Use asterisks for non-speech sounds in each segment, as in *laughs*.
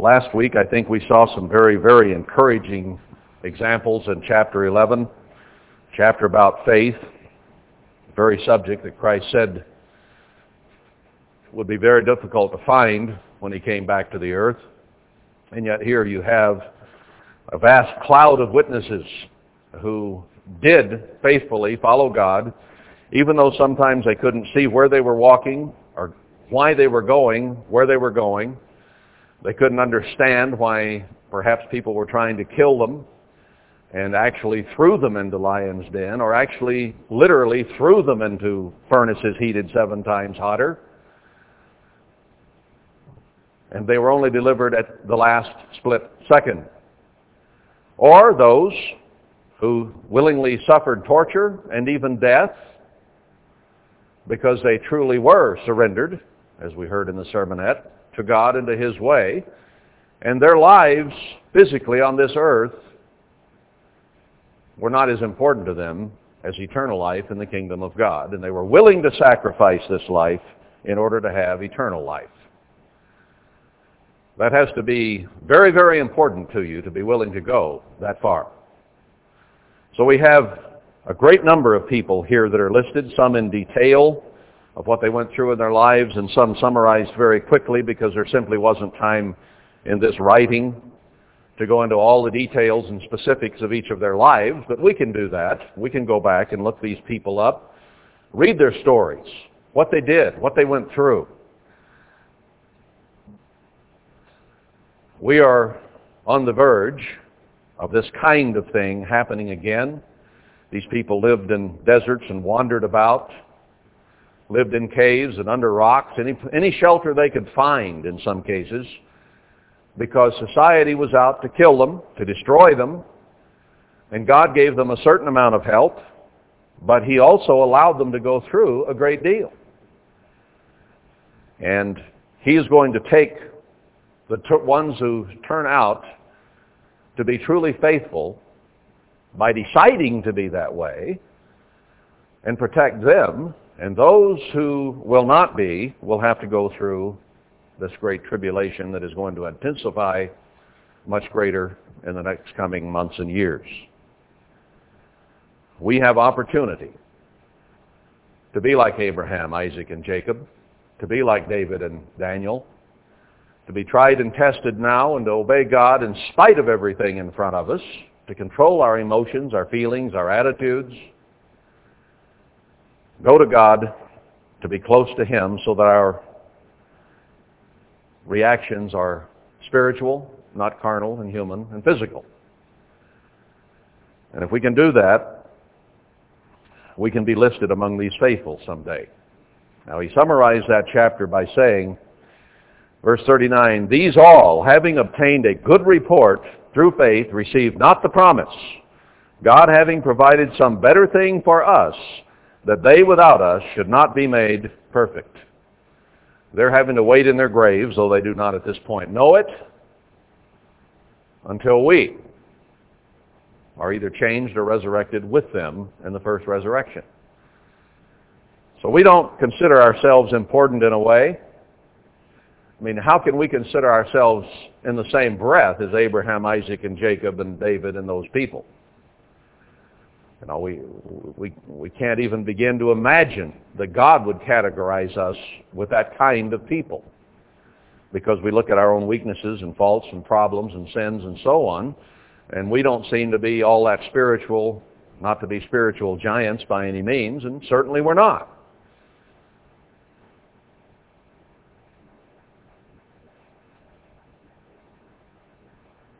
Last week, I think we saw some very, very encouraging examples in chapter 11, chapter about faith, very subject that Christ said would be very difficult to find when he came back to the earth. And yet here you have a vast cloud of witnesses who did faithfully follow God, even though sometimes they couldn't see where they were walking or why they were going, where they were going. They couldn't understand why perhaps people were trying to kill them and actually threw them into lion's den or actually literally threw them into furnaces heated seven times hotter. And they were only delivered at the last split second. Or those who willingly suffered torture and even death because they truly were surrendered, as we heard in the sermonette, to God and to His way. And their lives physically on this earth were not as important to them as eternal life in the kingdom of God. And they were willing to sacrifice this life in order to have eternal life. That has to be very, very important to you to be willing to go that far. So we have a great number of people here that are listed, some in detail of what they went through in their lives and some summarized very quickly because there simply wasn't time in this writing to go into all the details and specifics of each of their lives, but we can do that. We can go back and look these people up, read their stories, what they did, what they went through. We are on the verge of this kind of thing happening again. These people lived in deserts and wandered about, lived in caves and under rocks, any, any shelter they could find in some cases, because society was out to kill them, to destroy them, and God gave them a certain amount of help, but he also allowed them to go through a great deal. And he is going to take the ones who turn out to be truly faithful by deciding to be that way and protect them. And those who will not be will have to go through this great tribulation that is going to intensify much greater in the next coming months and years. We have opportunity to be like Abraham, Isaac, and Jacob, to be like David and Daniel, to be tried and tested now and to obey God in spite of everything in front of us, to control our emotions, our feelings, our attitudes. Go to God to be close to Him so that our reactions are spiritual, not carnal and human and physical. And if we can do that, we can be listed among these faithful someday. Now he summarized that chapter by saying, Verse 39, These all, having obtained a good report through faith, received not the promise, God having provided some better thing for us, that they without us should not be made perfect. They're having to wait in their graves, though they do not at this point know it, until we are either changed or resurrected with them in the first resurrection. So we don't consider ourselves important in a way. I mean, how can we consider ourselves in the same breath as Abraham, Isaac, and Jacob, and David, and those people? You know, we, we, we can't even begin to imagine that God would categorize us with that kind of people. Because we look at our own weaknesses and faults and problems and sins and so on, and we don't seem to be all that spiritual, not to be spiritual giants by any means, and certainly we're not.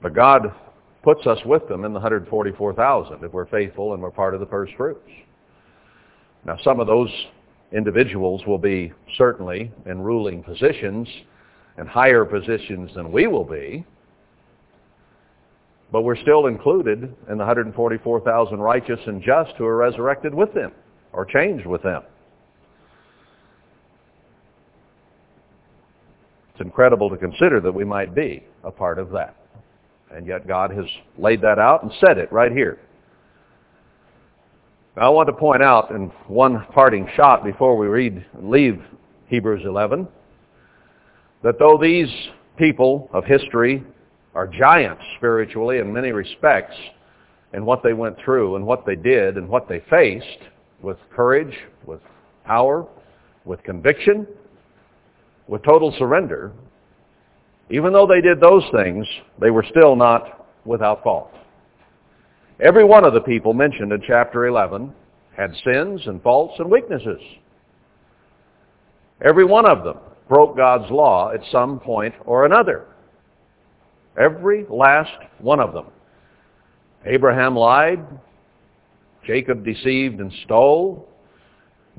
But God puts us with them in the 144,000 if we're faithful and we're part of the first fruits. Now some of those individuals will be certainly in ruling positions and higher positions than we will be, but we're still included in the 144,000 righteous and just who are resurrected with them or changed with them. It's incredible to consider that we might be a part of that. And yet God has laid that out and said it right here. I want to point out in one parting shot before we read leave Hebrews 11 that though these people of history are giants spiritually in many respects in what they went through and what they did and what they faced with courage, with power, with conviction, with total surrender. Even though they did those things, they were still not without fault. Every one of the people mentioned in chapter 11 had sins and faults and weaknesses. Every one of them broke God's law at some point or another. Every last one of them. Abraham lied. Jacob deceived and stole.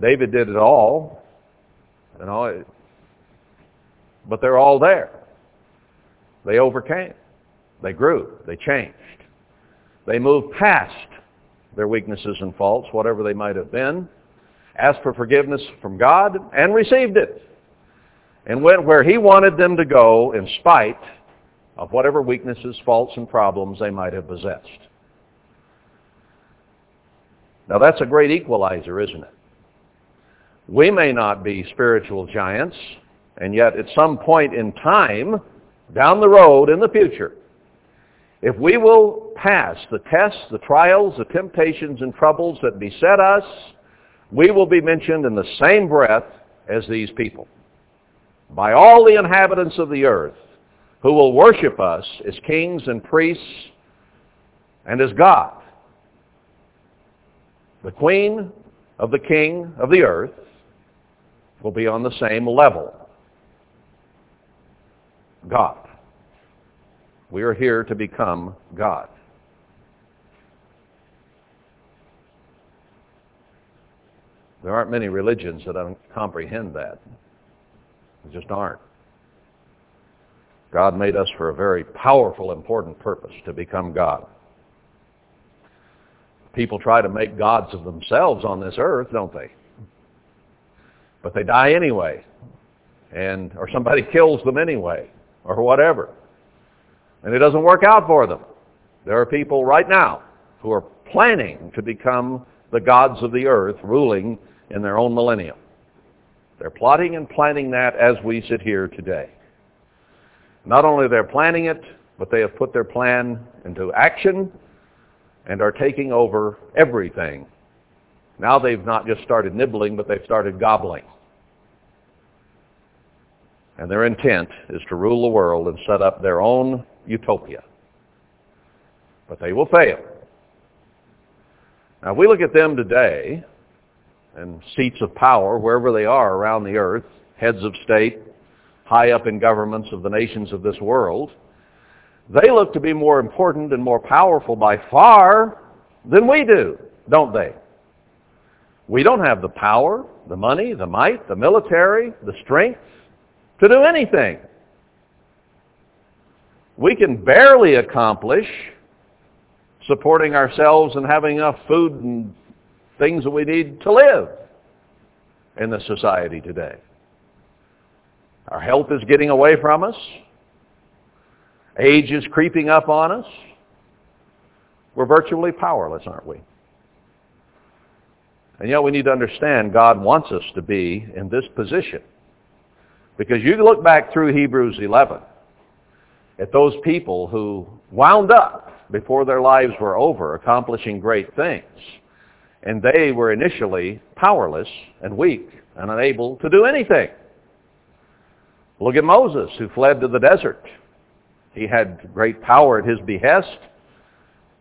David did it all. You know, but they're all there. They overcame. They grew. They changed. They moved past their weaknesses and faults, whatever they might have been, asked for forgiveness from God, and received it, and went where he wanted them to go in spite of whatever weaknesses, faults, and problems they might have possessed. Now that's a great equalizer, isn't it? We may not be spiritual giants, and yet at some point in time, down the road in the future, if we will pass the tests, the trials, the temptations and troubles that beset us, we will be mentioned in the same breath as these people. By all the inhabitants of the earth who will worship us as kings and priests and as God. The queen of the king of the earth will be on the same level. God. We are here to become God. There aren't many religions that comprehend that. There just aren't. God made us for a very powerful, important purpose, to become God. People try to make gods of themselves on this earth, don't they? But they die anyway. And or somebody *laughs* kills them anyway, or whatever. And it doesn't work out for them. There are people right now who are planning to become the gods of the earth, ruling in their own millennium. They're plotting and planning that as we sit here today. Not only they're planning it, but they have put their plan into action and are taking over everything. Now they've not just started nibbling, but they've started gobbling. And their intent is to rule the world and set up their own utopia. But they will fail. Now, if we look at them today, and seats of power, wherever they are around the earth, heads of state, high up in governments of the nations of this world, they look to be more important and more powerful by far than we do, don't they? We don't have the power, the money, the might, the military, the strength to do anything we can barely accomplish supporting ourselves and having enough food and things that we need to live in the society today. Our health is getting away from us. Age is creeping up on us. We're virtually powerless, aren't we? And yet we need to understand God wants us to be in this position. Because you look back through Hebrews 11, at those people who wound up before their lives were over accomplishing great things. And they were initially powerless and weak and unable to do anything. Look at Moses who fled to the desert. He had great power at his behest,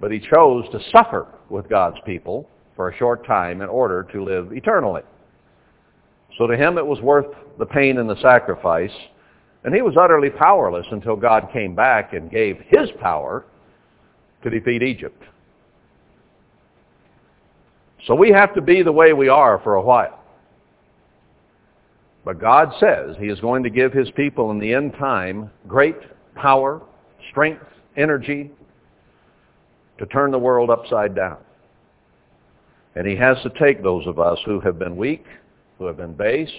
but he chose to suffer with God's people for a short time in order to live eternally. So to him it was worth the pain and the sacrifice and he was utterly powerless until God came back and gave his power to defeat Egypt. So we have to be the way we are for a while. But God says he is going to give his people in the end time great power, strength, energy to turn the world upside down. And he has to take those of us who have been weak, who have been base,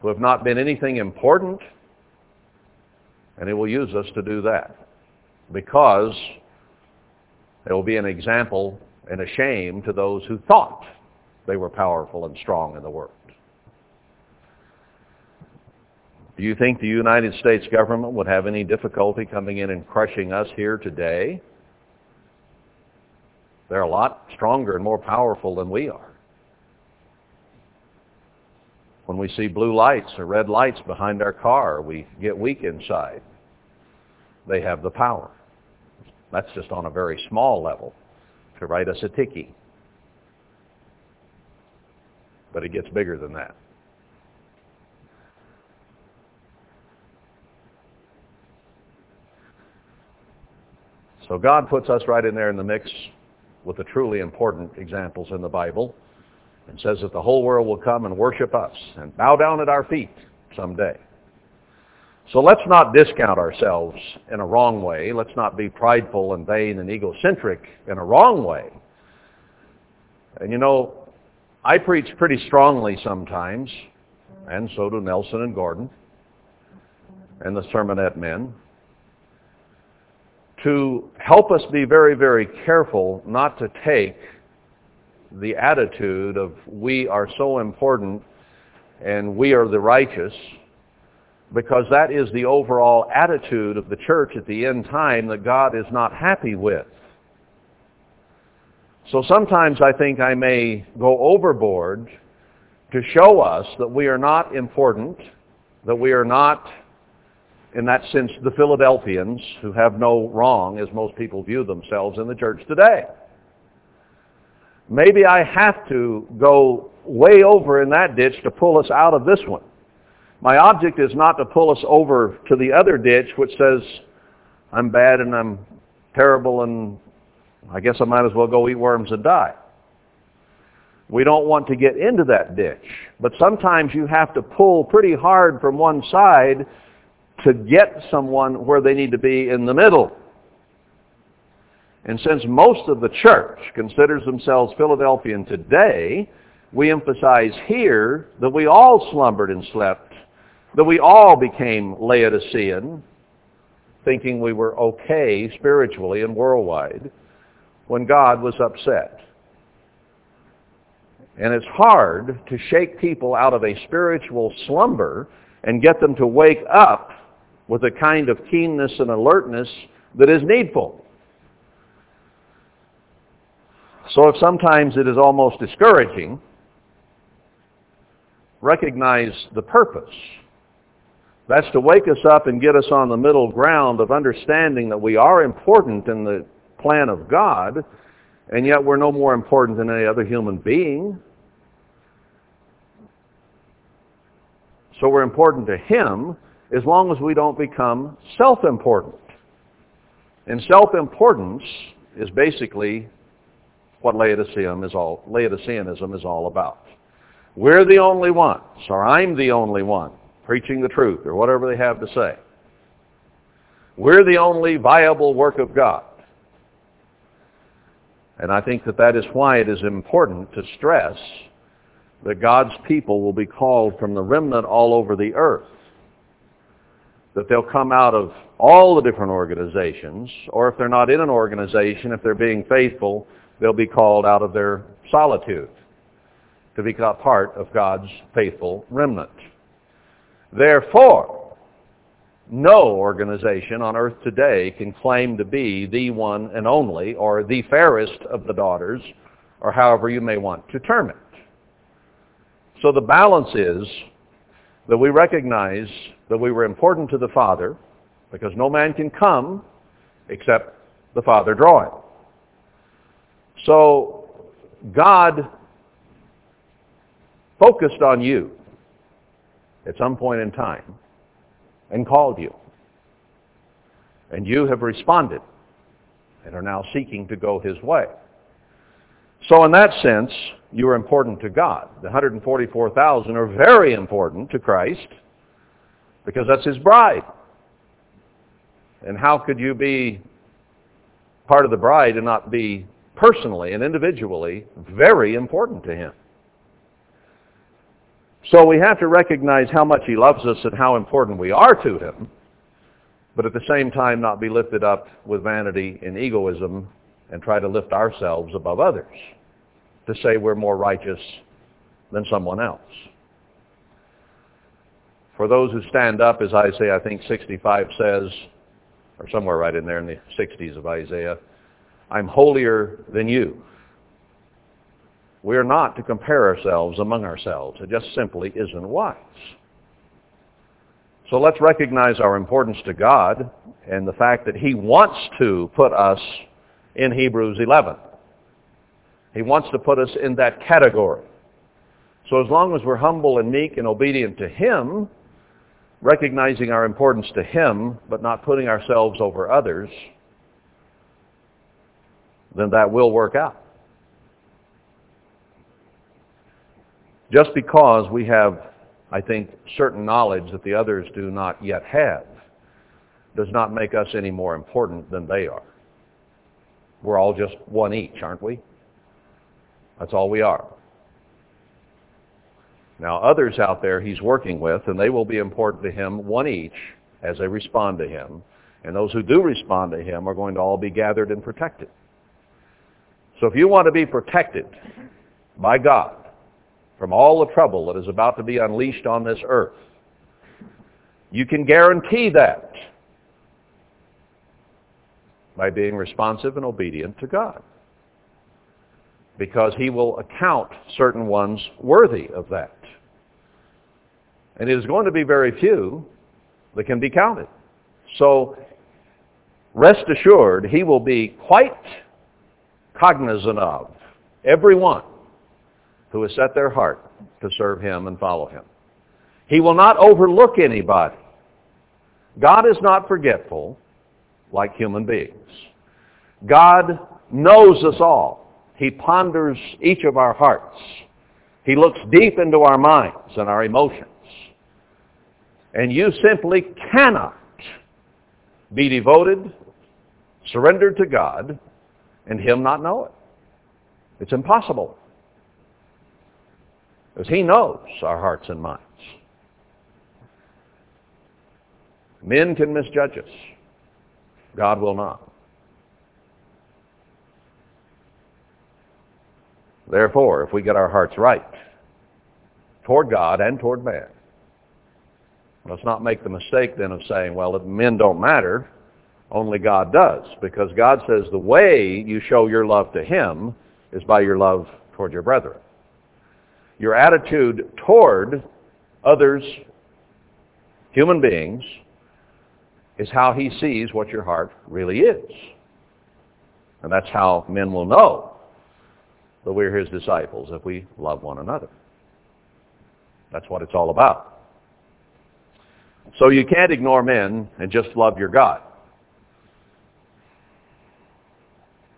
who have not been anything important, and he will use us to do that because it will be an example and a shame to those who thought they were powerful and strong in the world. Do you think the United States government would have any difficulty coming in and crushing us here today? They're a lot stronger and more powerful than we are. When we see blue lights or red lights behind our car, we get weak inside. They have the power. That's just on a very small level to write us a ticky. But it gets bigger than that. So God puts us right in there in the mix with the truly important examples in the Bible and says that the whole world will come and worship us and bow down at our feet someday. So let's not discount ourselves in a wrong way. Let's not be prideful and vain and egocentric in a wrong way. And you know, I preach pretty strongly sometimes, and so do Nelson and Gordon and the sermonette men to help us be very, very careful not to take the attitude of we are so important and we are the righteous because that is the overall attitude of the church at the end time that God is not happy with. So sometimes I think I may go overboard to show us that we are not important, that we are not in that sense, the Philadelphians, who have no wrong, as most people view themselves in the church today. Maybe I have to go way over in that ditch to pull us out of this one. My object is not to pull us over to the other ditch which says, I'm bad and I'm terrible and I guess I might as well go eat worms and die. We don't want to get into that ditch. But sometimes you have to pull pretty hard from one side to get someone where they need to be in the middle. And since most of the church considers themselves Philadelphian today, we emphasize here that we all slumbered and slept, that we all became Laodicean, thinking we were okay spiritually and worldwide, when God was upset. And it's hard to shake people out of a spiritual slumber and get them to wake up with a kind of keenness and alertness that is needful. So if sometimes it is almost discouraging, recognize the purpose. That's to wake us up and get us on the middle ground of understanding that we are important in the plan of God, and yet we're no more important than any other human being. So we're important to Him, as long as we don't become self-important. And self-importance is basically what Laodiceanism is all, Laodiceanism is all about. We're the only ones, or I'm the only one preaching the truth, or whatever they have to say. We're the only viable work of God. And I think that that is why it is important to stress that God's people will be called from the remnant all over the earth that they'll come out of all the different organizations, or if they're not in an organization, if they're being faithful, they'll be called out of their solitude to become part of God's faithful remnant. Therefore, no organization on earth today can claim to be the one and only, or the fairest of the daughters, or however you may want to term it. So the balance is that we recognize that we were important to the Father because no man can come except the Father drawing. So God focused on you at some point in time and called you. And you have responded and are now seeking to go his way. So in that sense, you are important to God. The 144,000 are very important to Christ because that's his bride. And how could you be part of the bride and not be personally and individually very important to him? So we have to recognize how much he loves us and how important we are to him, but at the same time not be lifted up with vanity and egoism and try to lift ourselves above others to say we're more righteous than someone else. For those who stand up, as Isaiah, I think 65 says, or somewhere right in there in the 60s of Isaiah, I'm holier than you. We are not to compare ourselves among ourselves. It just simply isn't wise. So let's recognize our importance to God and the fact that he wants to put us in Hebrews 11. He wants to put us in that category. So as long as we're humble and meek and obedient to him, recognizing our importance to him, but not putting ourselves over others, then that will work out. Just because we have, I think, certain knowledge that the others do not yet have, does not make us any more important than they are. We're all just one each, aren't we? That's all we are. Now, others out there he's working with, and they will be important to him, one each, as they respond to him. And those who do respond to him are going to all be gathered and protected. So if you want to be protected by God from all the trouble that is about to be unleashed on this earth, you can guarantee that by being responsive and obedient to God. Because he will account certain ones worthy of that. And it is going to be very few that can be counted. So rest assured, he will be quite cognizant of everyone who has set their heart to serve him and follow him. He will not overlook anybody. God is not forgetful like human beings. God knows us all. He ponders each of our hearts. He looks deep into our minds and our emotions. And you simply cannot be devoted, surrendered to God, and him not know it. It's impossible. Because he knows our hearts and minds. Men can misjudge us. God will not. Therefore, if we get our hearts right toward God and toward man, let's not make the mistake then of saying, well, men don't matter, only God does. Because God says the way you show your love to him is by your love toward your brethren. Your attitude toward others, human beings, is how he sees what your heart really is. And that's how men will know that we're his disciples if we love one another. That's what it's all about. So you can't ignore men and just love your God.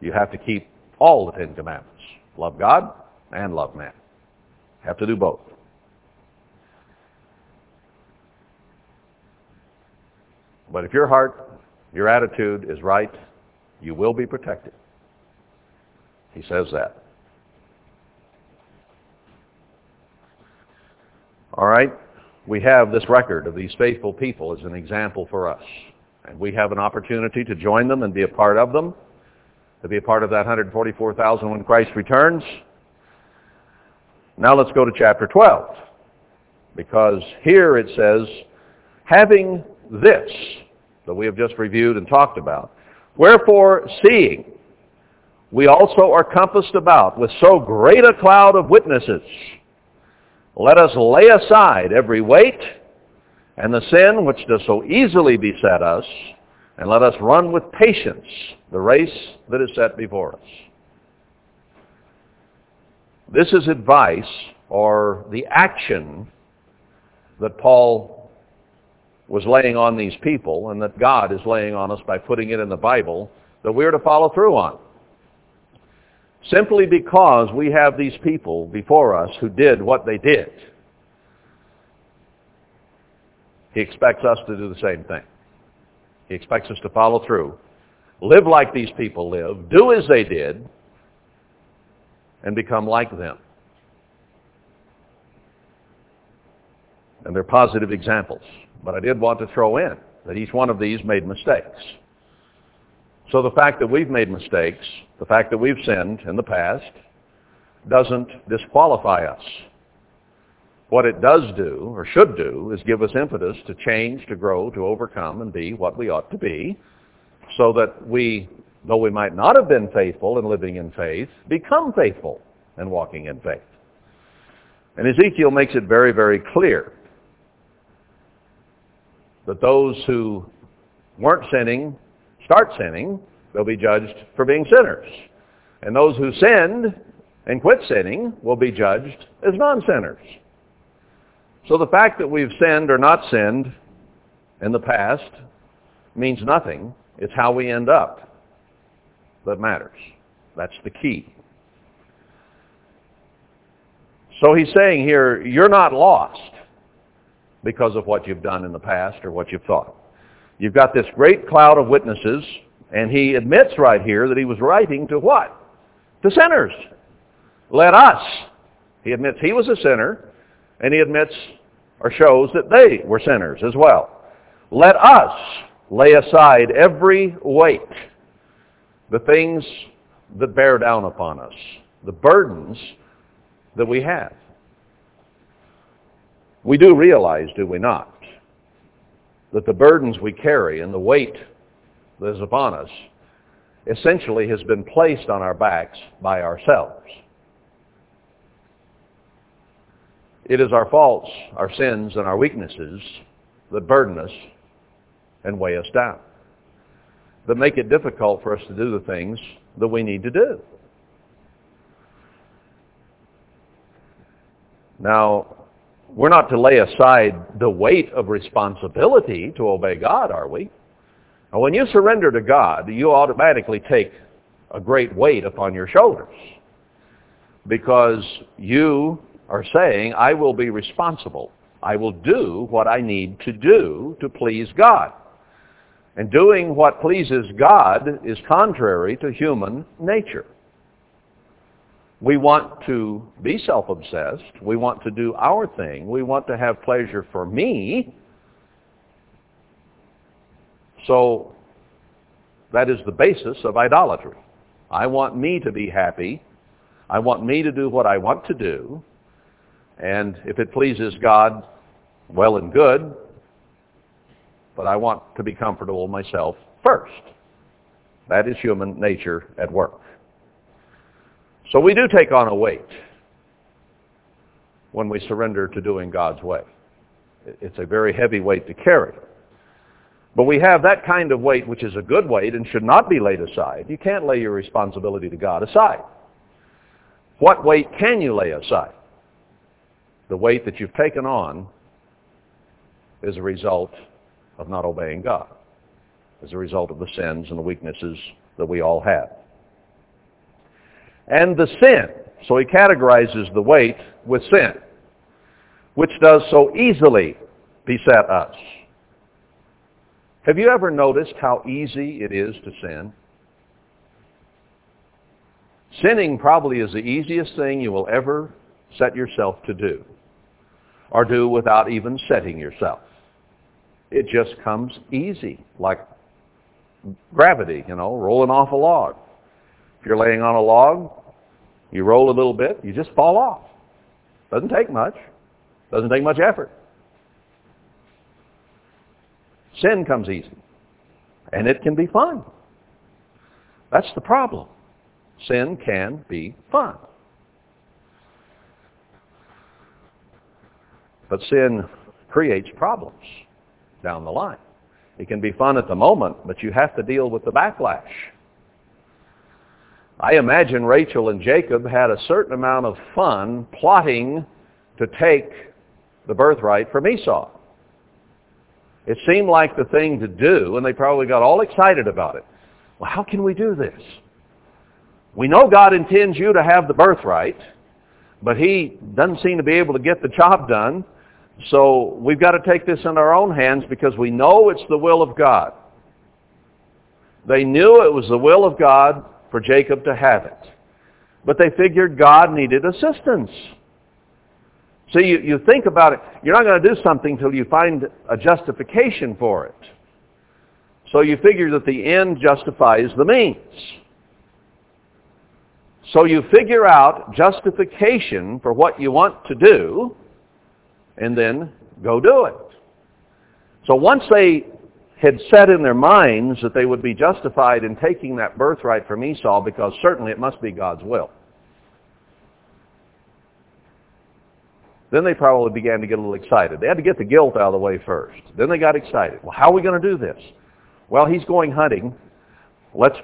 You have to keep all the Ten Commandments. Love God and love man. You Have to do both. But if your heart, your attitude is right, you will be protected. He says that. All right? We have this record of these faithful people as an example for us. And we have an opportunity to join them and be a part of them to be a part of that 144,000 when Christ returns. Now let's go to chapter 12. Because here it says, having this that we have just reviewed and talked about, wherefore seeing we also are compassed about with so great a cloud of witnesses, let us lay aside every weight and the sin which does so easily beset us, and let us run with patience the race that is set before us. This is advice or the action that Paul was laying on these people and that God is laying on us by putting it in the Bible that we're to follow through on. Simply because we have these people before us who did what they did, he expects us to do the same thing. He expects us to follow through, live like these people live, do as they did, and become like them. And they're positive examples. But I did want to throw in that each one of these made mistakes. So the fact that we've made mistakes, the fact that we've sinned in the past, doesn't disqualify us What it does do, or should do, is give us impetus to change, to grow, to overcome, and be what we ought to be, so that we, though we might not have been faithful in living in faith, become faithful and walking in faith. And Ezekiel makes it very, very clear that those who weren't sinning start sinning, they'll be judged for being sinners. And those who sinned and quit sinning will be judged as non-sinners. So the fact that we've sinned or not sinned in the past means nothing. It's how we end up that matters. That's the key. So he's saying here, you're not lost because of what you've done in the past or what you've thought. You've got this great cloud of witnesses, and he admits right here that he was writing to what? To sinners. Let us. He admits he was a sinner, and he admits or shows that they were sinners as well. Let us lay aside every weight, the things that bear down upon us, the burdens that we have. We do realize, do we not, that the burdens we carry and the weight that is upon us essentially has been placed on our backs by ourselves. It is our faults, our sins, and our weaknesses that burden us and weigh us down, that make it difficult for us to do the things that we need to do. Now, we're not to lay aside the weight of responsibility to obey God, are we? Now, when you surrender to God, you automatically take a great weight upon your shoulders because you are saying, I will be responsible. I will do what I need to do to please God. And doing what pleases God is contrary to human nature. We want to be self-obsessed. We want to do our thing. We want to have pleasure for me. So that is the basis of idolatry. I want me to be happy. I want me to do what I want to do. And if it pleases God, well and good. But I want to be comfortable myself first. That is human nature at work. So we do take on a weight when we surrender to doing God's way. It's a very heavy weight to carry. But we have that kind of weight which is a good weight and should not be laid aside. You can't lay your responsibility to God aside. What weight can you lay aside? The weight that you've taken on is a result of not obeying God, as a result of the sins and the weaknesses that we all have and the sin. So he categorizes the weight with sin, which does so easily beset us. Have you ever noticed how easy it is to sin? Sinning probably is the easiest thing you will ever set yourself to do, or do without even setting yourself. It just comes easy, like gravity, you know, rolling off a log. If you're laying on a log, you roll a little bit, you just fall off. Doesn't take much. Doesn't take much effort. Sin comes easy. And it can be fun. That's the problem. Sin can be fun. But sin creates problems down the line. It can be fun at the moment, but you have to deal with the backlash. I imagine Rachel and Jacob had a certain amount of fun plotting to take the birthright from Esau. It seemed like the thing to do, and they probably got all excited about it. Well, how can we do this? We know God intends you to have the birthright, but he doesn't seem to be able to get the job done. So we've got to take this in our own hands because we know it's the will of God. They knew it was the will of God for Jacob to have it. But they figured God needed assistance. So you, you think about it, you're not going to do something until you find a justification for it. So you figure that the end justifies the means. So you figure out justification for what you want to do, and then go do it. So once they had set in their minds that they would be justified in taking that birthright from Esau because certainly it must be God's will. Then they probably began to get a little excited. They had to get the guilt out of the way first. Then they got excited. Well, how are we going to do this? Well, he's going hunting. Let's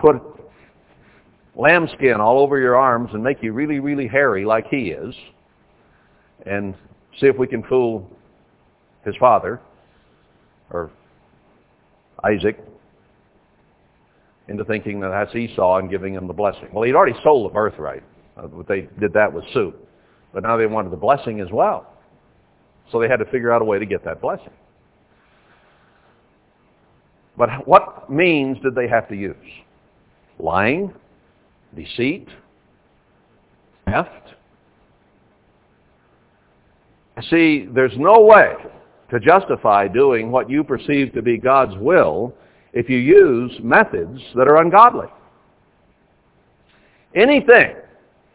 put lambskin all over your arms and make you really, really hairy like he is. And see if we can fool his father or Isaac into thinking that that's Esau and giving him the blessing. Well, he'd already sold the birthright. Uh, they did that with soup. But now they wanted the blessing as well. So they had to figure out a way to get that blessing. But what means did they have to use? Lying, deceit, theft. See, there's no way to justify doing what you perceive to be God's will if you use methods that are ungodly. Anything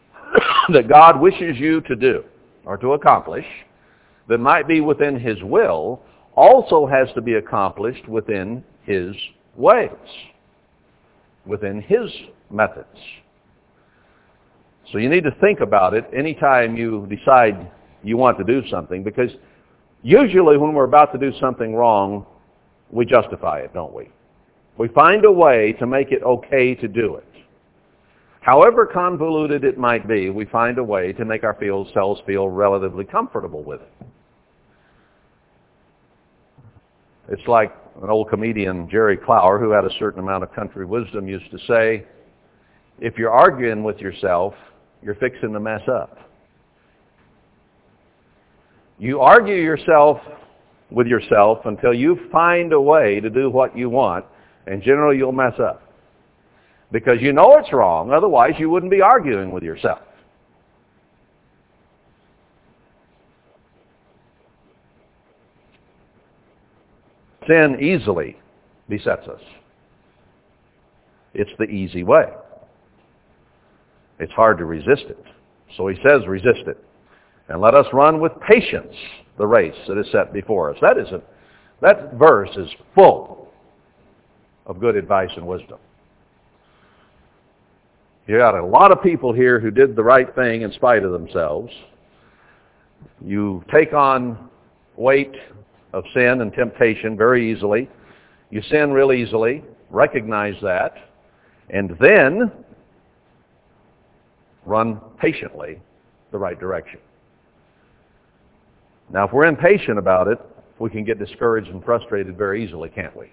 *coughs* that God wishes you to do or to accomplish that might be within his will also has to be accomplished within his ways, within his methods. So you need to think about it anytime you decide you want to do something because usually when we're about to do something wrong, we justify it, don't we? We find a way to make it okay to do it. However convoluted it might be, we find a way to make our cells feel relatively comfortable with it. It's like an old comedian, Jerry Clower, who had a certain amount of country wisdom, used to say, if you're arguing with yourself, you're fixing to mess up. You argue yourself with yourself until you find a way to do what you want, and generally you'll mess up because you know it's wrong. Otherwise, you wouldn't be arguing with yourself. Sin easily besets us. It's the easy way. It's hard to resist it. So he says, resist it. And let us run with patience the race that is set before us. That is a, that verse is full of good advice and wisdom. You got a lot of people here who did the right thing in spite of themselves. You take on weight of sin and temptation very easily. You sin real easily. Recognize that. And then run patiently the right direction. Now, if we're impatient about it, we can get discouraged and frustrated very easily, can't we?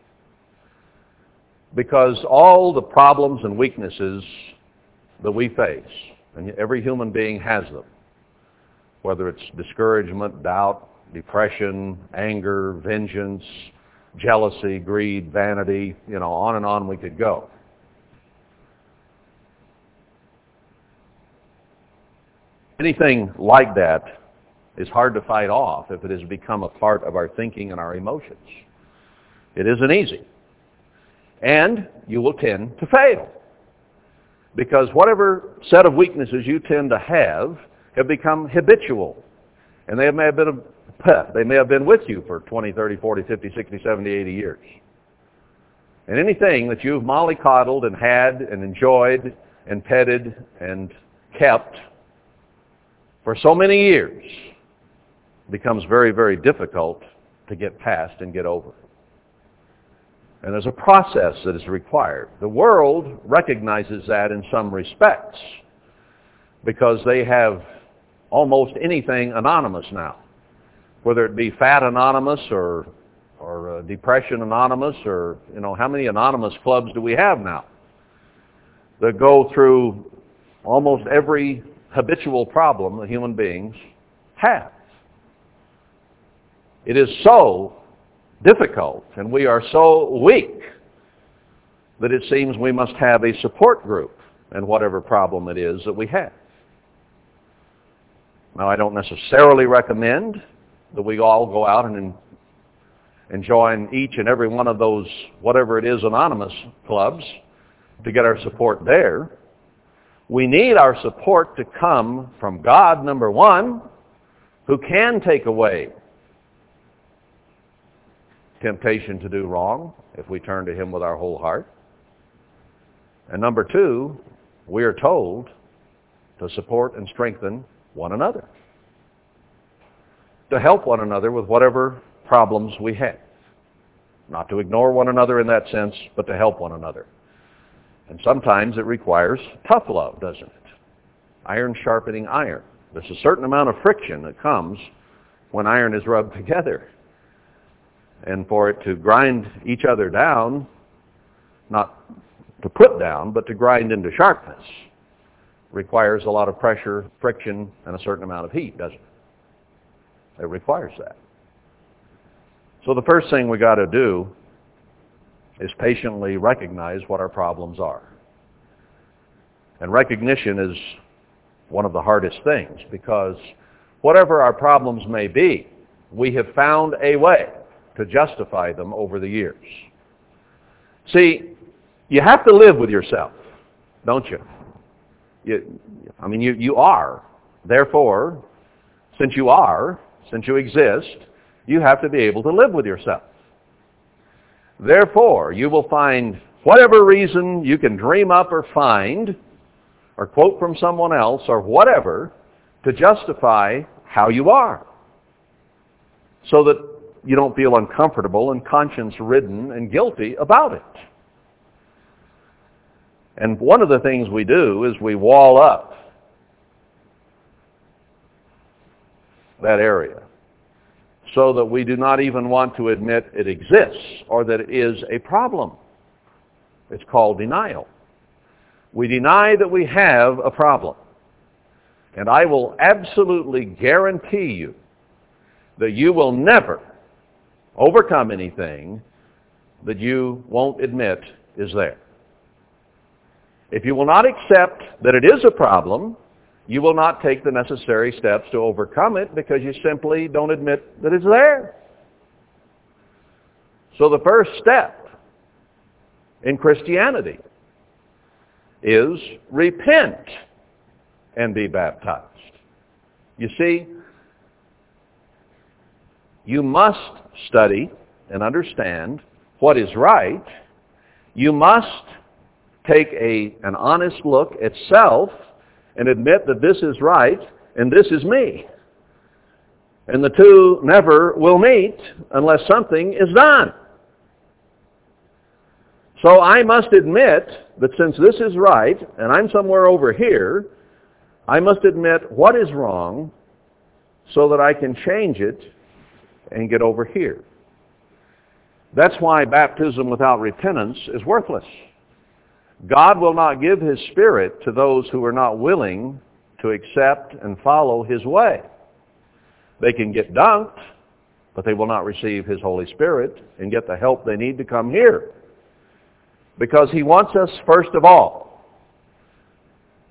Because all the problems and weaknesses that we face, and every human being has them, whether it's discouragement, doubt, depression, anger, vengeance, jealousy, greed, vanity, you know, on and on we could go. Anything like that is hard to fight off if it has become a part of our thinking and our emotions. It isn't easy. And you will tend to fail. Because whatever set of weaknesses you tend to have have become habitual. And they may have been a. They may have been with you for 20, 30, 40, 50, 60, 70, 80 years. And anything that you've mollycoddled and had and enjoyed and petted and kept for so many years becomes very, very difficult to get past and get over. And there's a process that is required. The world recognizes that in some respects because they have almost anything anonymous now. Whether it be Fat Anonymous or, or uh, Depression Anonymous or, you know, how many anonymous clubs do we have now that go through almost every habitual problem that human beings have. It is so difficult and we are so weak that it seems we must have a support group in whatever problem it is that we have. Now, I don't necessarily recommend that we all go out and, and join each and every one of those, whatever it is, anonymous clubs to get our support there. We need our support to come from God, number one, who can take away temptation to do wrong if we turn to him with our whole heart. And number two, we are told to support and strengthen one another, to help one another with whatever problems we have. Not to ignore one another in that sense, but to help one another. And sometimes it requires tough love, doesn't it? Iron sharpening iron. There's a certain amount of friction that comes when iron is rubbed *laughs* together. And for it to grind each other down, not to put down, but to grind into sharpness, requires a lot of pressure, friction, and a certain amount of heat, doesn't it? It requires that. So the first thing we got to do is patiently recognize what our problems are. And recognition is one of the hardest things because whatever our problems may be, we have found a way to justify them over the years. See, you have to live with yourself, don't you? you I mean, you, you are. Therefore, since you are, since you exist, you have to be able to live with yourself. Therefore, you will find whatever reason you can dream up or find, or quote from someone else, or whatever, to justify how you are. So that you don't feel uncomfortable and conscience-ridden and guilty about it. And one of the things we do is we wall up that area so that we do not even want to admit it exists or that it is a problem. It's called denial. We deny that we have a problem. And I will absolutely guarantee you that you will never overcome anything that you won't admit is there. If you will not accept that it is a problem, you will not take the necessary steps to overcome it because you simply don't admit that it's there. So the first step in Christianity is repent and be baptized. You see, you must study and understand what is right. You must take a, an honest look at self and admit that this is right and this is me. And the two never will meet unless something is done. So I must admit that since this is right and I'm somewhere over here, I must admit what is wrong so that I can change it and get over here. That's why baptism without repentance is worthless. God will not give his Spirit to those who are not willing to accept and follow his way. They can get dunked, but they will not receive his Holy Spirit and get the help they need to come here. Because he wants us, first of all,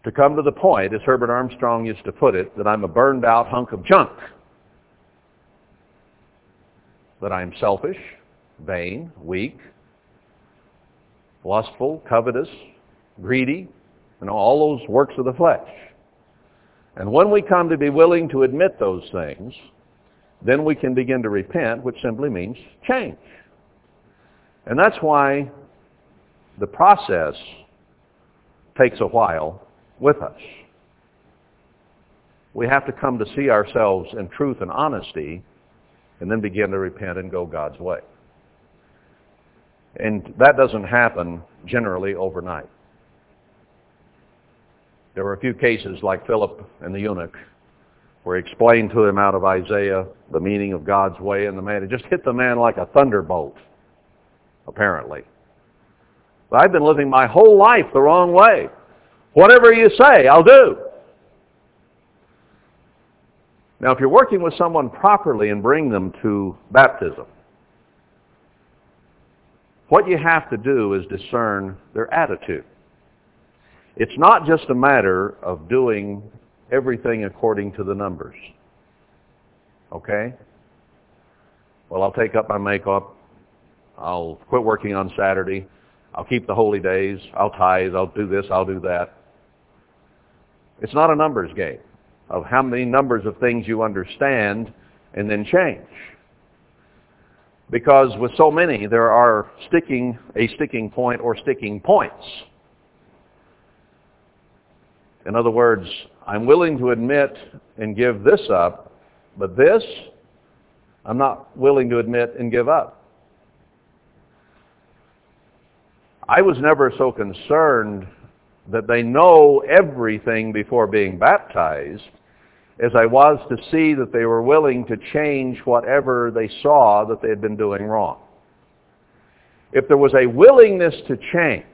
to come to the point, as Herbert Armstrong used to put it, that I'm a burned out hunk of junk. That I'm selfish, vain, weak, lustful, covetous, greedy, and all those works of the flesh. And when we come to be willing to admit those things, then we can begin to repent, which simply means change. And that's why the process takes a while with us. We have to come to see ourselves in truth and honesty and then begin to repent and go God's way. And that doesn't happen generally overnight. There were a few cases like Philip and the eunuch where he explained to him out of Isaiah the meaning of God's way, and the man, it just hit the man like a thunderbolt, apparently. But I've been living my whole life the wrong way. Whatever you say, I'll do. Now, if you're working with someone properly and bring them to baptism, what you have to do is discern their attitude. It's not just a matter of doing everything according to the numbers. Okay? Well, I'll take up my makeup. I'll quit working on Saturday. I'll keep the holy days. I'll tithe. I'll do this. I'll do that. It's not a numbers game. Of how many numbers of things you understand and then change. Because with so many, there are sticking, a sticking point or sticking points. In other words, I'm willing to admit and give this up, but this, I'm not willing to admit and give up. I was never so concerned that they know everything before being baptized as I was to see that they were willing to change whatever they saw that they had been doing wrong. If there was a willingness to change,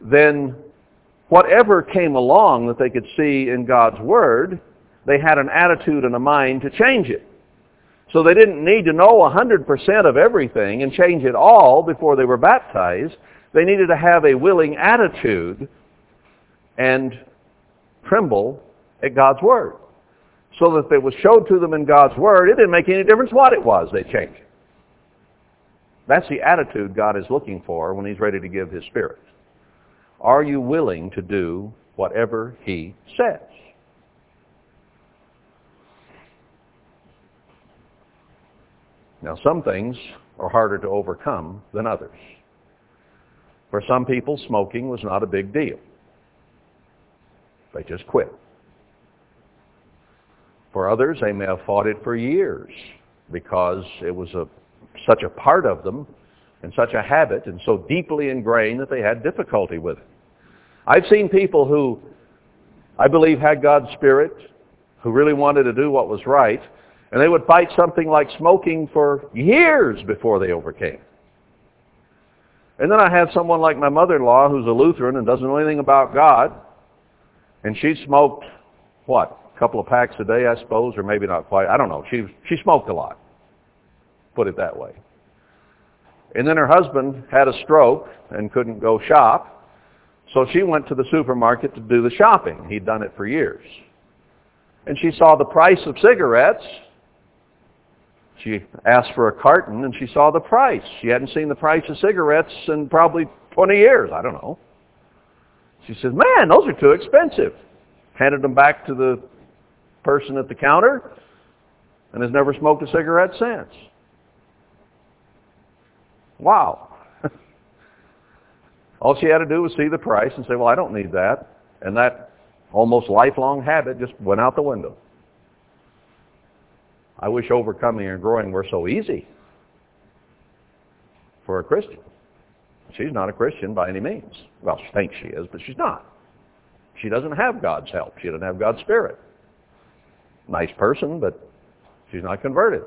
then whatever came along that they could see in God's Word, they had an attitude and a mind to change it. So they didn't need to know 100% of everything and change it all before they were baptized. They needed to have a willing attitude and tremble at God's Word. So that it was showed to them in God's Word, it didn't make any difference what it was, they changed. That's the attitude God is looking for when He's ready to give His Spirit. Are you willing to do whatever He says? Now some things are harder to overcome than others. For some people, smoking was not a big deal. They just quit. For others, they may have fought it for years because it was a, such a part of them and such a habit and so deeply ingrained that they had difficulty with it. I've seen people who I believe had God's Spirit, who really wanted to do what was right, and they would fight something like smoking for years before they overcame. And then I have someone like my mother-in-law who's a Lutheran and doesn't know anything about God, and she smoked, what, couple of packs a day, I suppose, or maybe not quite. I don't know. She, she smoked a lot, put it that way. And then her husband had a stroke and couldn't go shop, so she went to the supermarket to do the shopping. He'd done it for years. And she saw the price of cigarettes she asked for a carton and she saw the price. She hadn't seen the price of cigarettes in probably 20 years. I don't know. She says, man, those are too expensive. Handed them back to the person at the counter and has never smoked a cigarette since. Wow. *laughs* All she had to do was see the price and say, well, I don't need that. And that almost lifelong habit just went out the window. I wish overcoming and growing were so easy for a Christian. She's not a Christian by any means. Well, she thinks she is, but she's not. She doesn't have God's help. She doesn't have God's Spirit. Nice person, but she's not converted.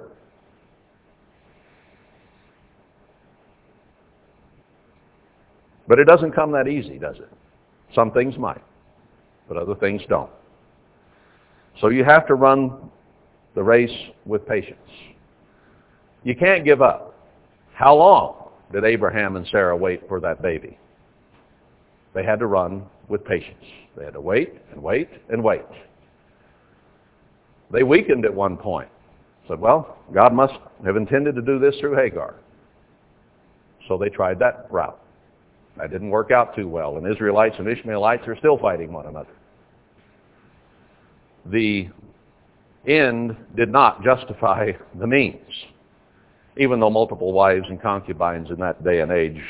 But it doesn't come that easy, does it? Some things might, but other things don't. So you have to run the race with patience. You can't give up. How long did Abraham and Sarah wait for that baby? They had to run with patience. They had to wait and wait and wait. They weakened at one point. Said, well, God must have intended to do this through Hagar. So they tried that route. That didn't work out too well. And Israelites and Ishmaelites are still fighting one another. The end did not justify the means. Even though multiple wives and concubines in that day and age,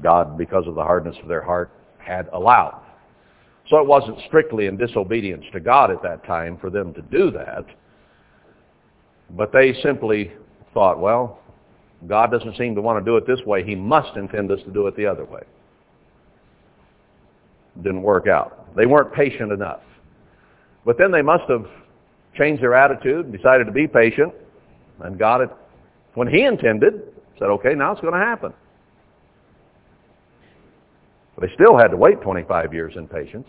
God, because of the hardness of their heart, had allowed. So it wasn't strictly in disobedience to God at that time for them to do that. But they simply thought, well, God doesn't seem to want to do it this way. He must intend us to do it the other way. Didn't work out. They weren't patient enough. But then they must have changed their attitude and decided to be patient and it when he intended, said, okay, now it's going to happen. They still had to wait 25 years in patience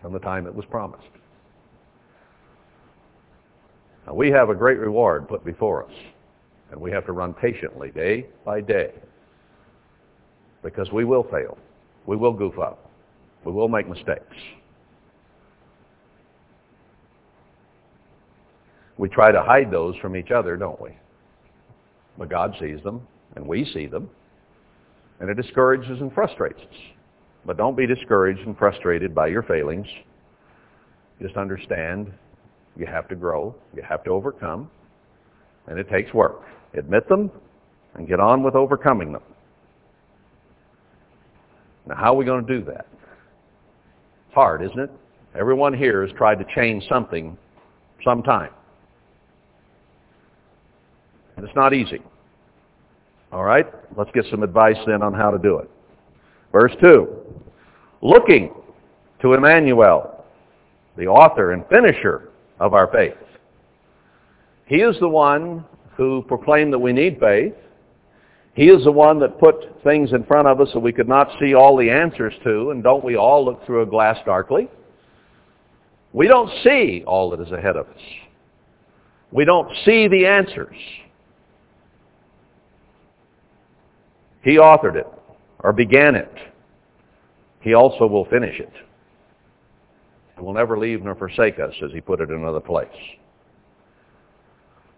from the time it was promised. Now we have a great reward put before us, and we have to run patiently day by day because we will fail. We will goof up. We will make mistakes. We try to hide those from each other, don't we? But God sees them, and we see them, and it discourages and frustrates us. But don't be discouraged and frustrated by your failings. Just understand you have to grow. You have to overcome. And it takes work. Admit them and get on with overcoming them. Now, how are we going to do that? It's hard, isn't it? Everyone here has tried to change something sometime. And it's not easy. All right? Let's get some advice then on how to do it. Verse 2. Looking to Emmanuel, the author and finisher of our faith. He is the one who proclaimed that we need faith. He is the one that put things in front of us that we could not see all the answers to, and don't we all look through a glass darkly? We don't see all that is ahead of us. We don't see the answers. He authored it, or began it. He also will finish it. He will never leave nor forsake us, as he put it in another place.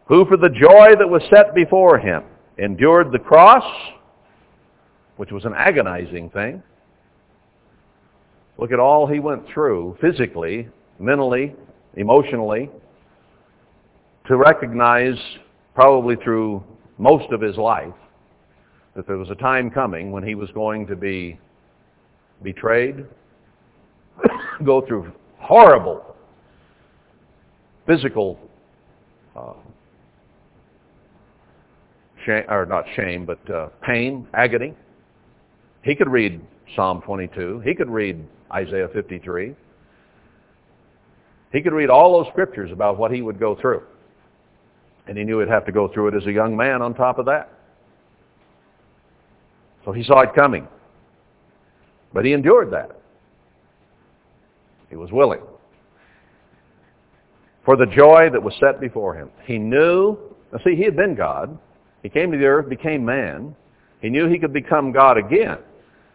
Who for the joy that was set before him endured the cross, which was an agonizing thing. Look at all he went through physically, mentally, emotionally, to recognize, probably through most of his life, that there was a time coming when he was going to be betrayed, *coughs* go through horrible physical uh, shame, or not shame, but uh, pain, agony. He could read Psalm 22. He could read Isaiah 53. He could read all those scriptures about what he would go through. And he knew he'd have to go through it as a young man on top of that. So he saw it coming. But he endured that. He was willing. For the joy that was set before him. He knew, now see, he had been God. He came to the earth, became man. He knew he could become God again.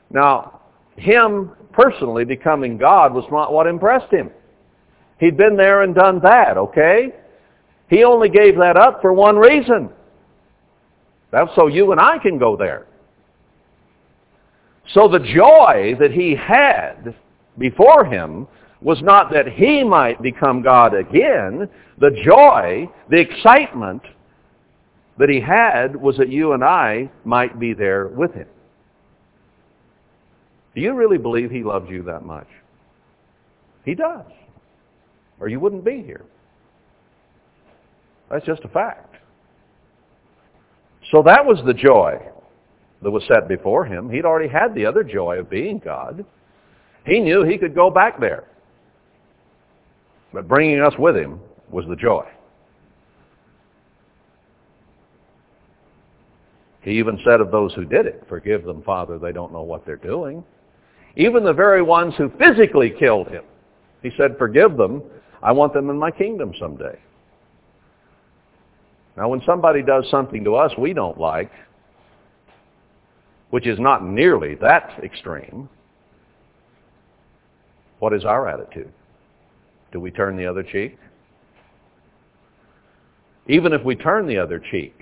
Now, him personally becoming God was not what impressed him. He'd been there and done that, okay? He only gave that up for one reason. That's so you and I can go there. So the joy that he had before him was not that he might become God again. The joy, the excitement that he had was that you and I might be there with him. Do you really believe he loves you that much? He does. Or you wouldn't be here. That's just a fact. So that was the joy that was set before him. He'd already had the other joy of being God. He knew he could go back there. But bringing us with him was the joy. He even said of those who did it, Forgive them, Father, they don't know what they're doing. Even the very ones who physically killed him. He said, Forgive them. I want them in my kingdom someday. Now when somebody does something to us we don't like, which is not nearly that extreme, what is our attitude? Do we turn the other cheek? Even if we turn the other cheek,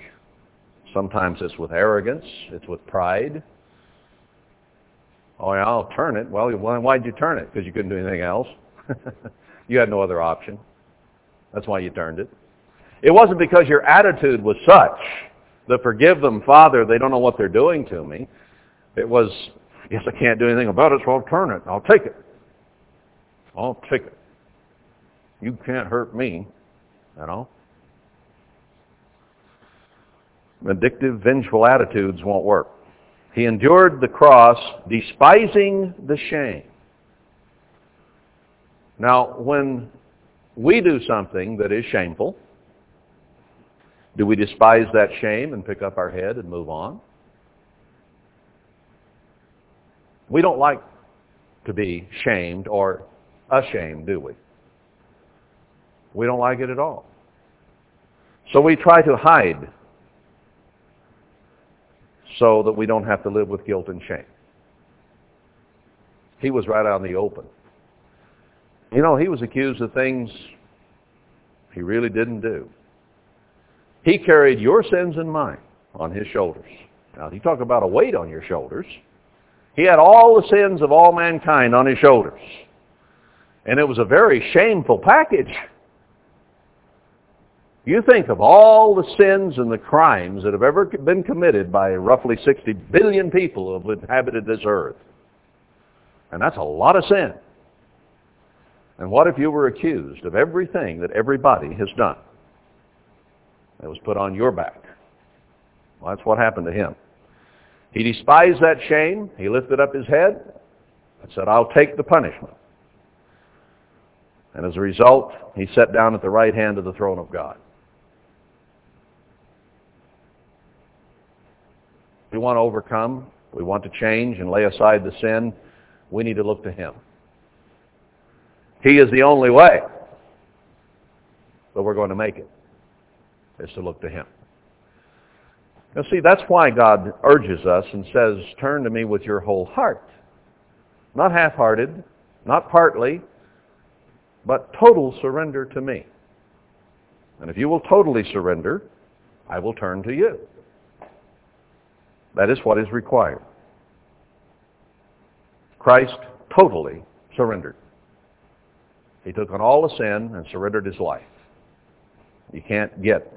sometimes it's with arrogance, it's with pride. Oh, yeah, I'll turn it. Well, why'd you turn it? Because you couldn't do anything else. *laughs* you had no other option. That's why you turned it. It wasn't because your attitude was such that forgive them, Father, they don't know what they're doing to me. It was, yes, I can't do anything about it, so I'll turn it. I'll take it. I'll take it. You can't hurt me, you know. Vindictive, vengeful attitudes won't work. He endured the cross, despising the shame. Now, when we do something that is shameful, do we despise that shame and pick up our head and move on? We don't like to be shamed or ashamed, do we? We don't like it at all. So we try to hide so that we don't have to live with guilt and shame. He was right out in the open. You know, he was accused of things he really didn't do. He carried your sins and mine on his shoulders. Now, you talk about a weight on your shoulders. He had all the sins of all mankind on his shoulders. And it was a very shameful package. You think of all the sins and the crimes that have ever been committed by roughly 60 billion people who have inhabited this earth. And that's a lot of sin. And what if you were accused of everything that everybody has done? That was put on your back. Well, that's what happened to him. He despised that shame. He lifted up his head and said, I'll take the punishment. And as a result, he sat down at the right hand of the throne of God. We want to overcome. We want to change and lay aside the sin. We need to look to him. He is the only way that we're going to make it, is to look to him. Now see, that's why God urges us and says, turn to me with your whole heart. Not half-hearted, not partly, but total surrender to me. And if you will totally surrender, I will turn to you. That is what is required. Christ totally surrendered. He took on all the sin and surrendered his life. You can't get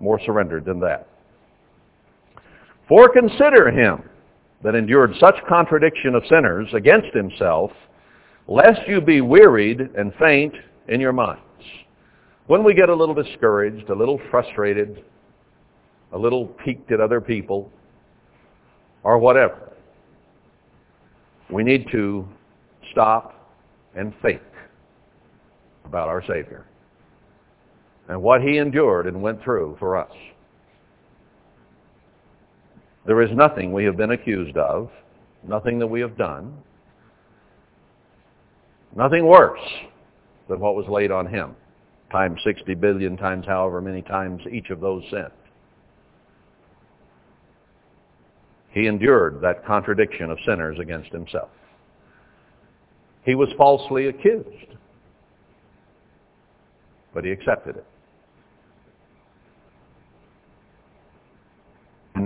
more surrendered than that. For consider him that endured such contradiction of sinners against himself, lest you be wearied and faint in your minds. When we get a little discouraged, a little frustrated, a little piqued at other people, or whatever, we need to stop and think about our Savior and what he endured and went through for us. There is nothing we have been accused of, nothing that we have done, nothing worse than what was laid on him, times 60 billion times however many times each of those sins. He endured that contradiction of sinners against himself. He was falsely accused, but he accepted it.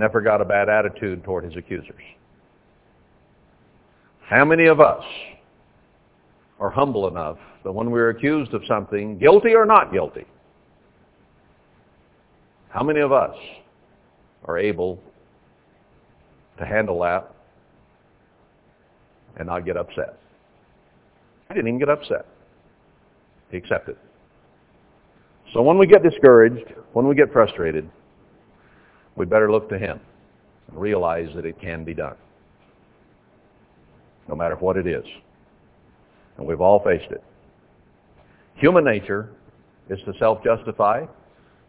Never got a bad attitude toward his accusers. How many of us are humble enough that when we're accused of something, guilty or not guilty, how many of us are able to handle that and not get upset? I didn't even get upset. He accepted. So when we get discouraged, when we get frustrated, we better look to him and realize that it can be done, no matter what it is. And we've all faced it. Human nature is to self-justify,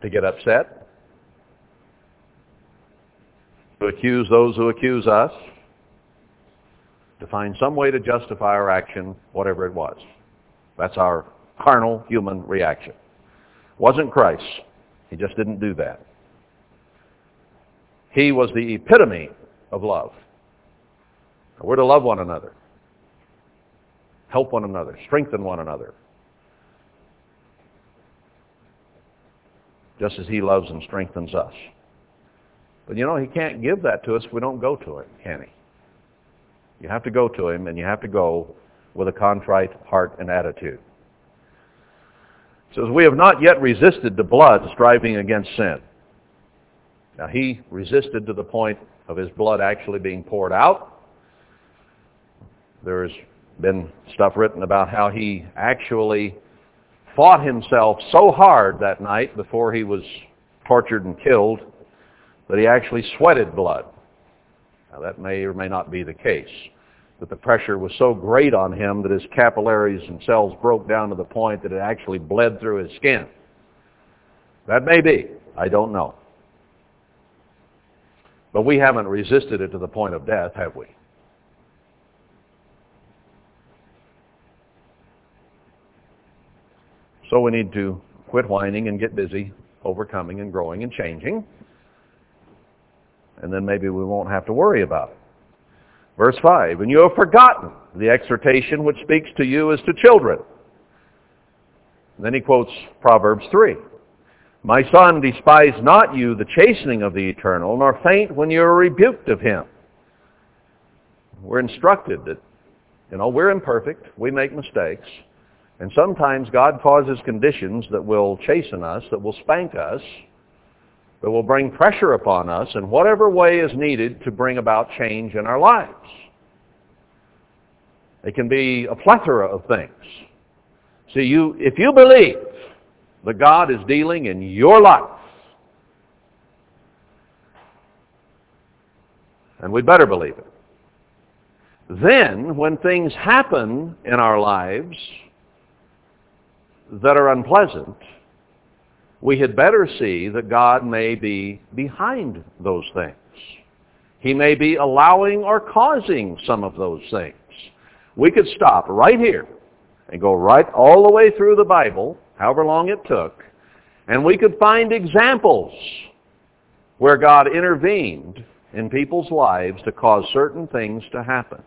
to get upset, to accuse those who accuse us, to find some way to justify our action, whatever it was. That's our carnal human reaction. Wasn't Christ. He just didn't do that. He was the epitome of love. We're to love one another, help one another, strengthen one another, just as he loves and strengthens us. But you know, he can't give that to us if we don't go to him, can he? You have to go to him, and you have to go with a contrite heart and attitude. It says, we have not yet resisted the blood striving against sin. Now he resisted to the point of his blood actually being poured out. There's been stuff written about how he actually fought himself so hard that night before he was tortured and killed that he actually sweated blood. Now that may or may not be the case. But the pressure was so great on him that his capillaries and cells broke down to the point that it actually bled through his skin. That may be. I don't know. But we haven't resisted it to the point of death, have we? So we need to quit whining and get busy overcoming and growing and changing. And then maybe we won't have to worry about it. Verse 5, And you have forgotten the exhortation which speaks to you as to children. And then he quotes Proverbs 3. My son, despise not you the chastening of the eternal, nor faint when you are rebuked of him. We're instructed that You know, we're imperfect. We make mistakes. And sometimes God causes conditions that will chasten us, that will spank us, that will bring pressure upon us in whatever way is needed to bring about change in our lives. It can be a plethora of things. See, you, if you believe that God is dealing in your life, and we better believe it, then when things happen in our lives that are unpleasant, we had better see that God may be behind those things. He may be allowing or causing some of those things. We could stop right here and go right all the way through the Bible, however long it took, and we could find examples where God intervened in people's lives to cause certain things to happen.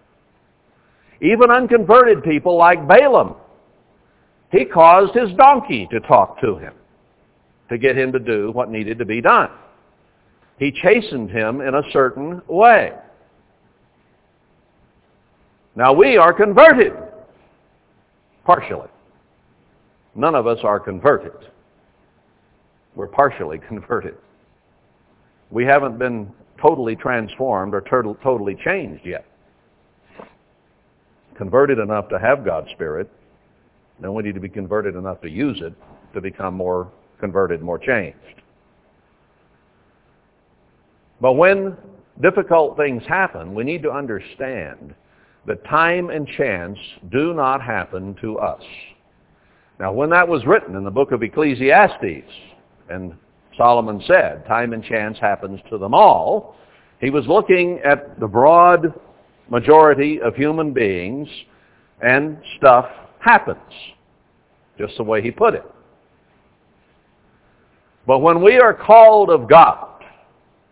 Even unconverted people like Balaam, he caused his donkey to talk to him to get him to do what needed to be done. He chastened him in a certain way. Now we are converted. Partially. None of us are converted. We're partially *laughs* converted. We haven't been totally transformed or totally changed yet. Converted enough to have God's Spirit. Then we need to be converted enough to use it to become more converted, more changed. But when difficult things happen, we need to understand that time and chance do not happen to us. Now, when that was written in the book of Ecclesiastes, and Solomon said, time and chance happens to them all, he was looking at the broad majority of human beings, and stuff happens, just the way he put it. But when we are called of God,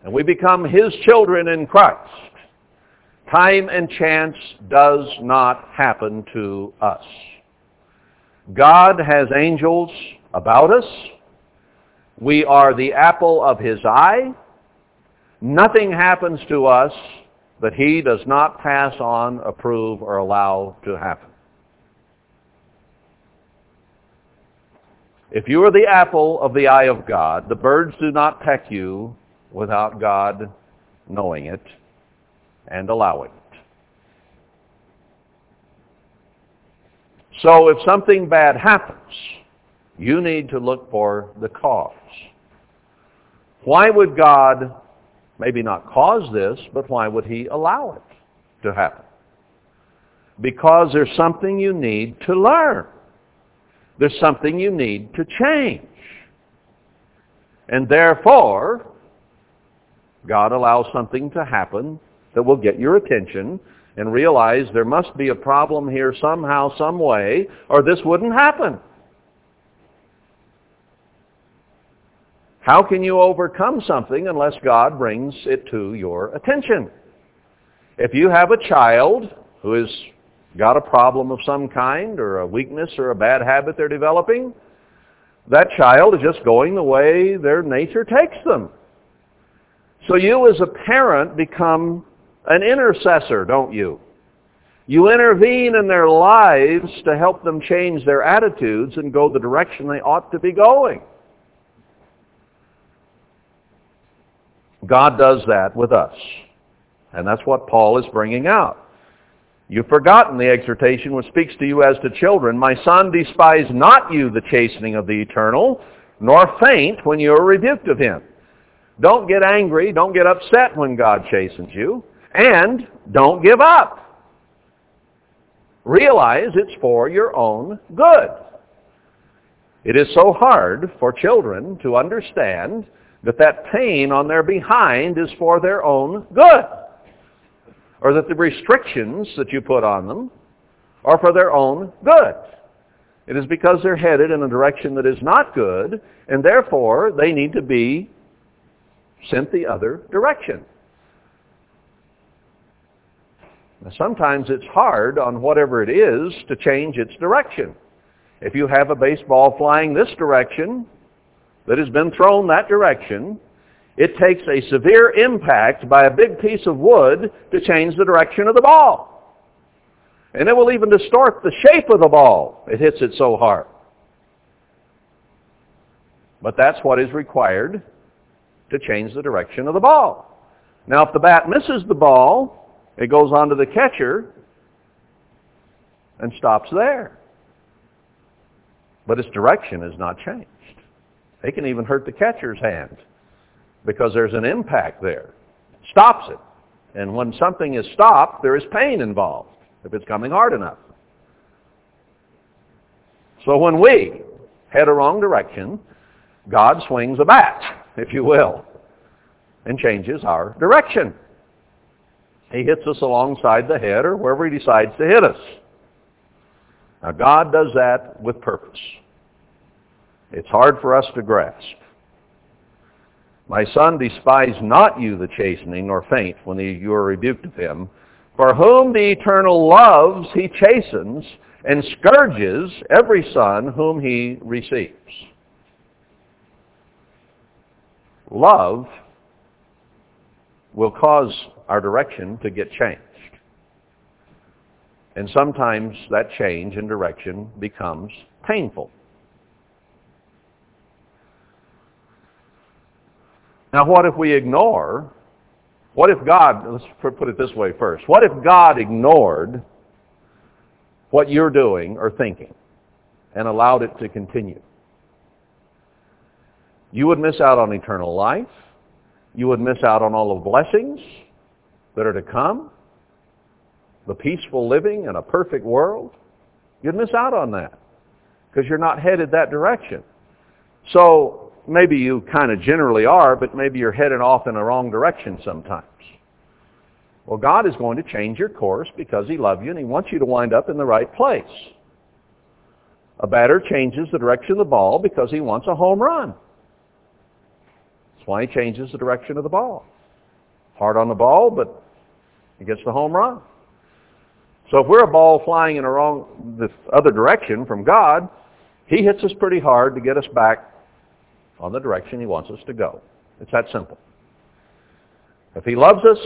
and we become his children in Christ, time and chance does not happen to us. God has angels about us. We are the apple of his eye. Nothing happens to us that he does not pass on, approve, or allow to happen. If you are the apple of the eye of God, the birds do not peck you without God knowing it and allowing it. So if something bad happens, you need to look for the cause. Why would God maybe not cause this, but why would he allow it to happen? Because there's something you need to learn. There's something you need to change. And therefore, God allows something to happen that will get your attention and realize there must be a problem here somehow, some way, or this wouldn't happen. How can you overcome something unless God brings it to your attention? If you have a child who has got a problem of some kind or a weakness or a bad habit they're developing, that child is just going the way their nature takes them. So you as a parent become an intercessor, don't you? You intervene in their lives to help them change their attitudes and go the direction they ought to be going. God does that with us. And that's what Paul is bringing out. You've forgotten the exhortation which speaks to you as to children. My son, despise not you the chastening of the eternal, nor faint when you are rebuked of him. Don't get angry. Don't get upset when God chastens you. And don't give up. Realize it's for your own good. It is so hard for children to understand that that pain on their behind is for their own good or that the restrictions that you put on them are for their own good. It is because they're headed in a direction that is not good, and therefore they need to be sent the other direction. Now, sometimes it's hard on whatever it is to change its direction. If you have a baseball flying this direction that has been thrown that direction, it takes a severe impact by a big piece of wood to change the direction of the ball. And it will even distort the shape of the ball. It hits it so hard. But that's what is required to change the direction of the ball. Now, if the bat misses the ball, it goes on to the catcher and stops there. But its direction is not changed. It can even hurt the catcher's hand because there's an impact there. Stops it. And when something is stopped, there is pain involved if it's coming hard enough. So when we head a wrong direction, God swings a bat, if you will, and changes our direction. He hits us alongside the head or wherever he decides to hit us. Now God does that with purpose. It's hard for us to grasp. My son, despise not you the chastening, nor faint when you are rebuked of him. For whom the eternal loves, he chastens, and scourges every son whom he receives. Love will cause our direction to get changed. And sometimes that change in direction becomes painful. Now what if we ignore, what if God, let's put it this way first, what if God ignored what you're doing or thinking and allowed it to continue? You would miss out on eternal life. You would miss out on all the blessings that are to come, the peaceful living in a perfect world. You'd miss out on that because you're not headed that direction. So maybe you kind of generally are, but maybe you're headed off in the wrong direction sometimes. Well, God is going to change your course because he loves you and he wants you to wind up in the right place. A batter changes the direction of the ball because he wants a home run. That's why he changes the direction of the ball. Hard on the ball, but he gets the home run. So if we're a ball flying in the wrong, the other direction from God, he hits us pretty hard to get us back on the direction he wants us to go. It's that simple. If he loves us,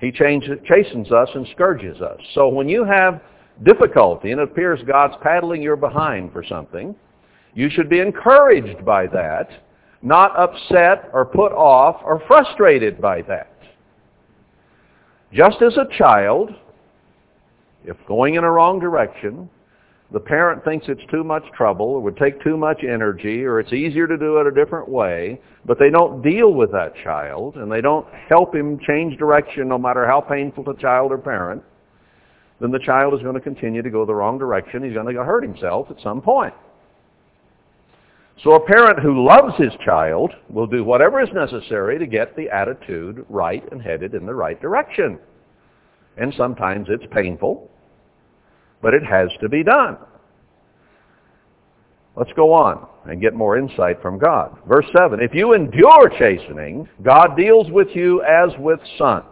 he chastens us and scourges us. So when you have difficulty and it appears God's paddling your behind for something, you should be encouraged by that, not upset or put off or frustrated by that. Just as a child, if going in a wrong direction, the parent thinks it's too much trouble or would take too much energy or it's easier to do it a different way, but they don't deal with that child and they don't help him change direction no matter how painful to child or parent, then the child is going to continue to go the wrong direction. He's going to hurt himself at some point. So a parent who loves his child will do whatever is necessary to get the attitude right and headed in the right direction. And sometimes it's painful but it has to be done. Let's go on and get more insight from God. Verse 7, if you endure chastening, God deals with you as with sons.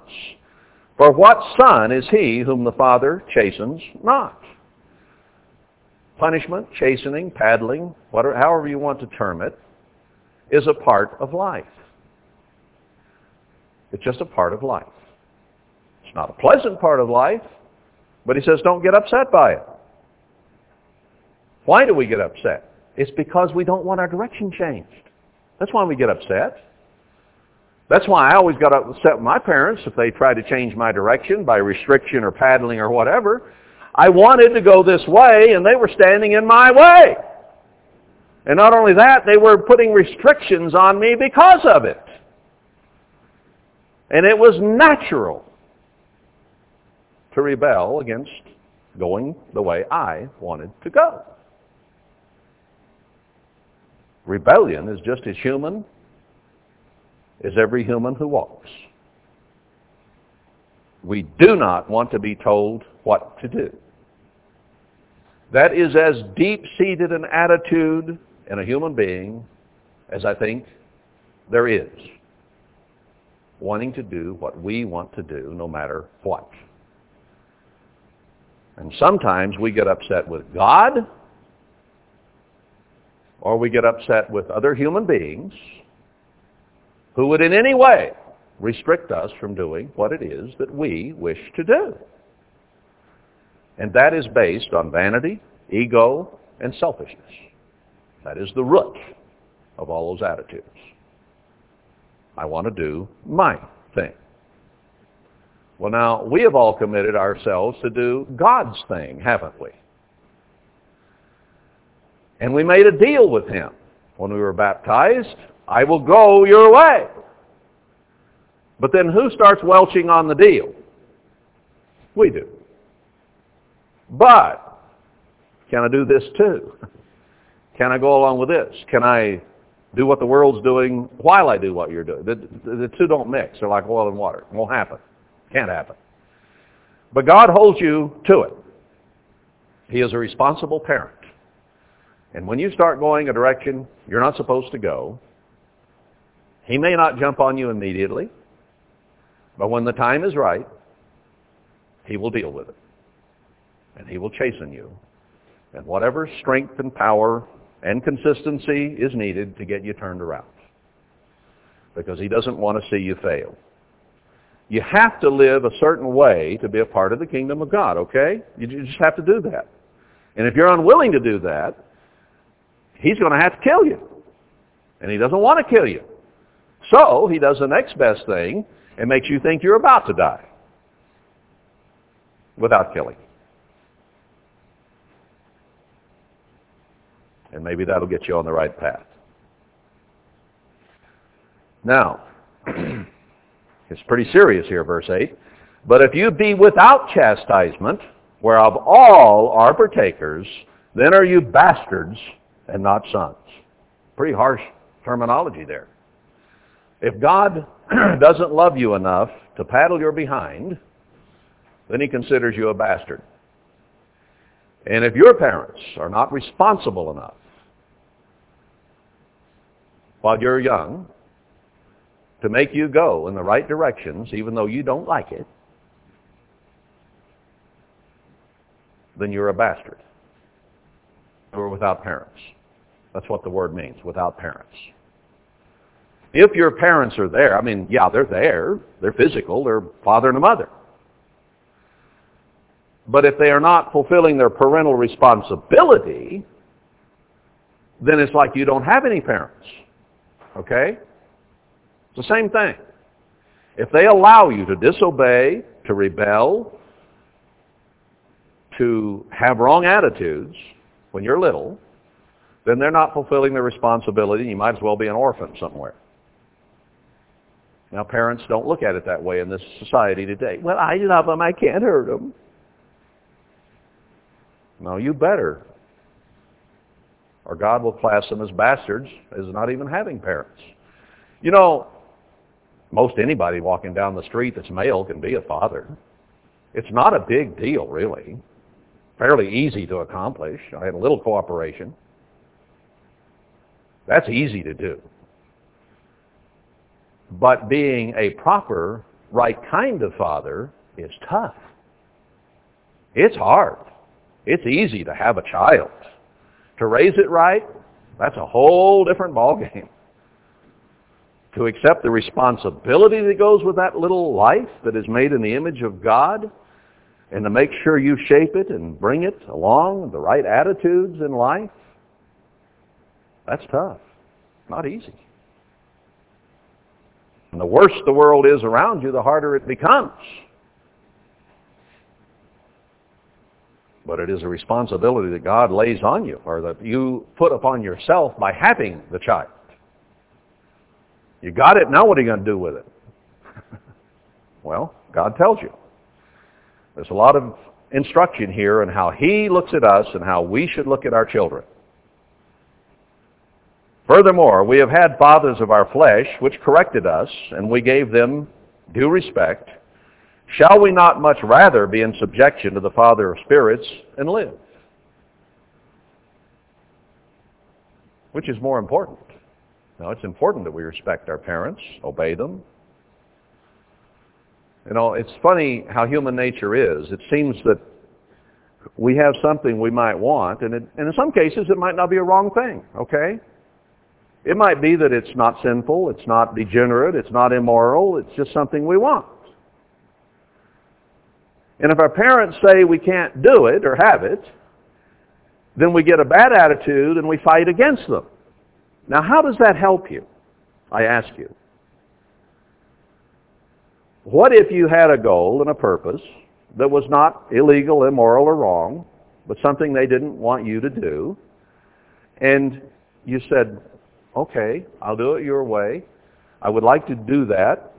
For what son is he whom the Father chastens not? Punishment, chastening, paddling, whatever, however you want to term it, is a part of life. It's just a part of life. It's not a pleasant part of life. But he says don't get upset by it. Why do we get upset? It's because we don't want our direction changed. That's why we get upset. That's why I always got upset with my parents if they tried to change my direction by restriction or paddling or whatever. I wanted to go this way and they were standing in my way. And not only that, they were putting restrictions on me because of it. And it was natural to rebel against going the way I wanted to go. Rebellion is just as human as every human who walks. We do not want to be told what to do. That is as deep-seated an attitude in a human being as I think there is. Wanting to do what we want to do no matter what. And sometimes we get upset with God or we get upset with other human beings who would in any way restrict us from doing what it is that we wish to do. And that is based on vanity, ego, and selfishness. That is the root of all those attitudes. I want to do my thing. Well, now, we have all committed ourselves to do God's thing, haven't we? And we made a deal with him when we were baptized. I will go your way. But then who starts welching on the deal? We do. But, can I do this too? Can I go along with this? Can I do what the world's doing while I do what you're doing? The, the, the two don't mix. They're like oil and water. It won't happen. Can't happen. But God holds you to it. He is a responsible parent. And when you start going a direction you're not supposed to go, he may not jump on you immediately, but when the time is right, he will deal with it. And he will chasten you. And whatever strength and power and consistency is needed to get you turned around. Because he doesn't want to see you fail. You have to live a certain way to be a part of the kingdom of God, okay? You just have to do that. And if you're unwilling to do that, he's going to have to kill you. And he doesn't want to kill you. So he does the next best thing and makes you think you're about to die without killing. And maybe that'll get you on the right path. Now, *clears throat* it's pretty serious here, verse 8. But if you be without chastisement, whereof all are partakers, then are you bastards and not sons. Pretty harsh terminology there. If God *clears throat* doesn't love you enough to paddle your behind, then he considers you a bastard. And if your parents are not responsible enough while you're young to make you go in the right directions, even though you don't like it, then you're a bastard. Or without parents. That's what the word means, without parents. If your parents are there, I mean, yeah, they're there. They're physical. They're father and a mother. But if they are not fulfilling their parental responsibility, then it's like you don't have any parents. Okay? It's the same thing. If they allow you to disobey, to rebel, to have wrong attitudes when you're little, then they're not fulfilling their responsibility. You might as well be an orphan somewhere. Now, parents don't look at it that way in this society today. Well, I love them. I can't hurt them. No, you better. Or God will class them as bastards as not even having parents. You know, most anybody walking down the street that's male can be a father. It's not a big deal, really. Fairly easy to accomplish. I had a little cooperation. That's easy to do. But being a proper, right kind of father is tough. It's hard. It's easy to have a child. To raise it right, that's a whole different ballgame. To accept the responsibility that goes with that little life that is made in the image of God, and to make sure you shape it and bring it along the right attitudes in life, that's tough. Not easy. And the worse the world is around you, the harder it becomes. But it is a responsibility that God lays on you, or that you put upon yourself by having the child. You got it, now what are you going to do with it? *laughs* well, God tells you. There's a lot of instruction here on how He looks at us and how we should look at our children. Furthermore, we have had fathers of our flesh which corrected us, and we gave them due respect. Shall we not much rather be in subjection to the Father of spirits and live? Which is more important? Now, it's important that we respect our parents, obey them. You know, it's funny how human nature is. It seems that we have something we might want, and, it, and in some cases it might not be a wrong thing, okay? It might be that it's not sinful, it's not degenerate, it's not immoral, it's just something we want. And if our parents say we can't do it or have it, then we get a bad attitude and we fight against them. Now how does that help you? I ask you. What if you had a goal and a purpose that was not illegal, immoral, or wrong, but something they didn't want you to do, and you said, okay, I'll do it your way. I would like to do that,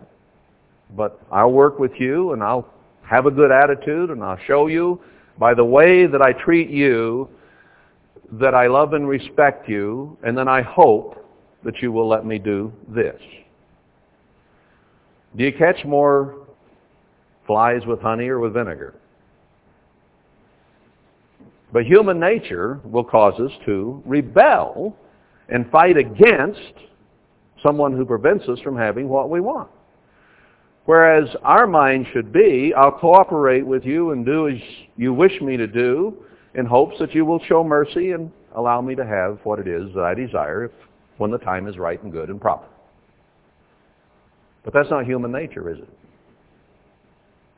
but I'll work with you and I'll have a good attitude and I'll show you by the way that I treat you that I love and respect you, and then I hope that you will let me do this. Do you catch more flies with honey or with vinegar? But human nature will cause us to rebel and fight against someone who prevents us from having what we want. Whereas our mind should be, I'll cooperate with you and do as you wish me to do in hopes that you will show mercy and allow me to have what it is that I desire if, when the time is right and good and proper. But that's not human nature, is it?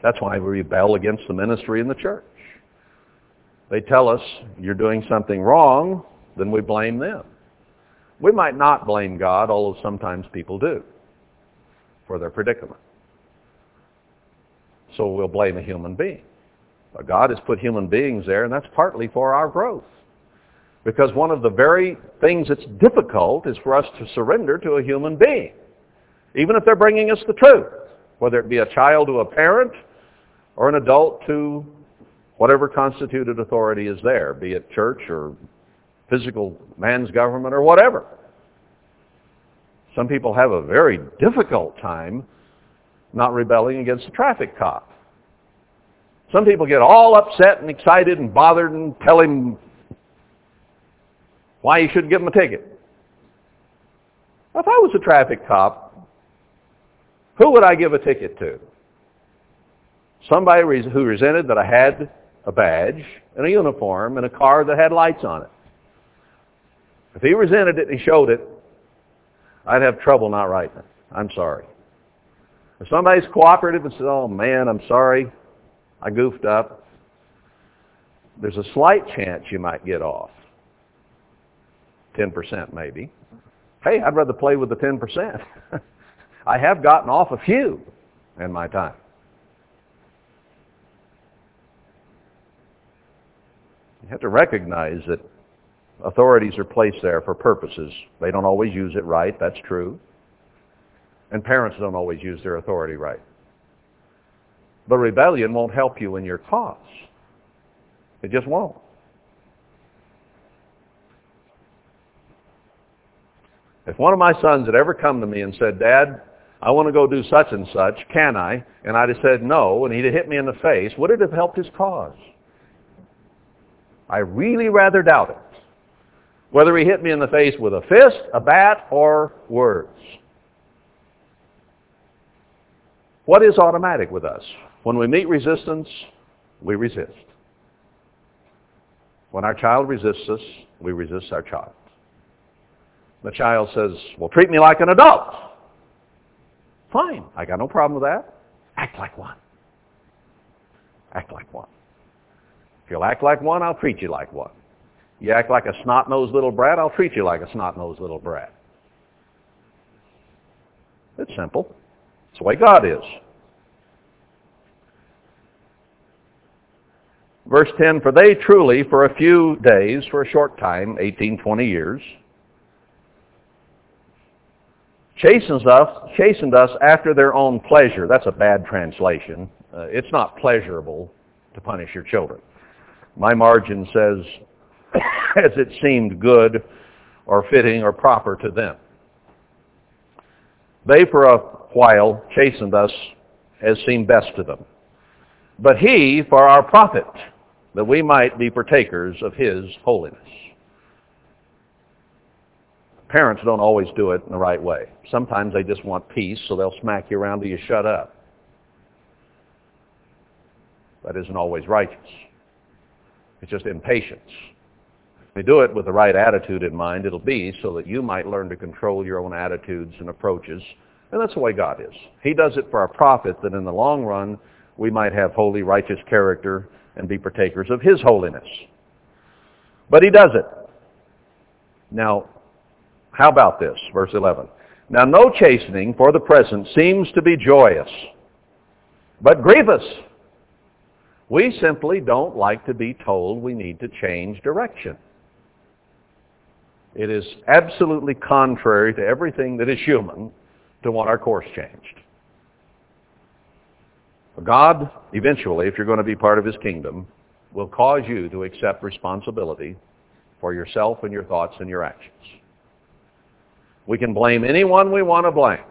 That's why we rebel against the ministry in the church. They tell us you're doing something wrong, then we blame them. We might not blame God, although sometimes people do, for their predicament. So we'll blame a human being. But God has put human beings there, and that's partly for our growth. Because one of the very things that's difficult is for us to surrender to a human being, even if they're bringing us the truth, whether it be a child to a parent or an adult to whatever constituted authority is there, be it church or physical man's government or whatever. Some people have a very difficult time not rebelling against the traffic cop. Some people get all upset and excited and bothered and tell him why you shouldn't give him a ticket. If I was a traffic cop, who would I give a ticket to? Somebody who resented that I had a badge and a uniform and a car that had lights on it. If he resented it and he showed it, I'd have trouble not writing it. I'm sorry. If somebody's cooperative and says, oh man, I'm sorry, I goofed up, there's a slight chance you might get off. 10% maybe. Hey, I'd rather play with the 10%. *laughs* I have gotten off a few in my time. You have to recognize that authorities are placed there for purposes. They don't always use it right, that's true. And parents don't always use their authority right. But rebellion won't help you in your cause. It just won't. If one of my sons had ever come to me and said, Dad, I want to go do such and such, can I? And I'd have said no, and he'd have hit me in the face, would it have helped his cause? I really rather doubt it. Whether he hit me in the face with a fist, a bat, or words. What is automatic with us? When we meet resistance, we resist. When our child resists us, we resist our child. The child says, well, treat me like an adult. Fine. I got no problem with that. Act like one. Act like one. If you'll act like one, I'll treat you like one. You act like a snot-nosed little brat, I'll treat you like a snot-nosed little brat. It's simple. It's the way God is. Verse 10, For they truly, for a few days, for a short time, 18, 20 years, chastened us, chastened us after their own pleasure. That's a bad translation. Uh, it's not pleasurable to punish your children. My margin says, *coughs* as it seemed good or fitting or proper to them. They for a while chastened us as seemed best to them. But he for our profit, that we might be partakers of his holiness. Parents don't always do it in the right way. Sometimes they just want peace, so they'll smack you around till you shut up. That isn't always righteous. It's just impatience. If we do it with the right attitude in mind, it'll be so that you might learn to control your own attitudes and approaches. And that's the way God is. He does it for our profit that in the long run we might have holy, righteous character and be partakers of his holiness. But he does it. Now, how about this? Verse 11. Now no chastening for the present seems to be joyous, but grievous. We simply don't like to be told we need to change direction. It is absolutely contrary to everything that is human to want our course changed. God, eventually, if you're going to be part of his kingdom, will cause you to accept responsibility for yourself and your thoughts and your actions. We can blame anyone we want to blame.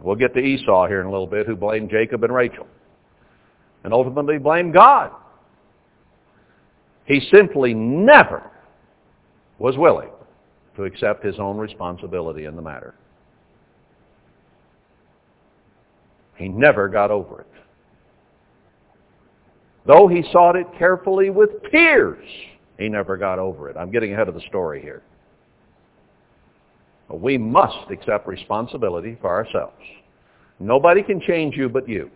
We'll get to Esau here in a little bit who blamed Jacob and Rachel. And ultimately blamed God. He simply never was willing to accept his own responsibility in the matter. He never got over it. Though he sought it carefully with tears, he never got over it. I'm getting ahead of the story here. But we must accept responsibility for ourselves. Nobody can change you but you.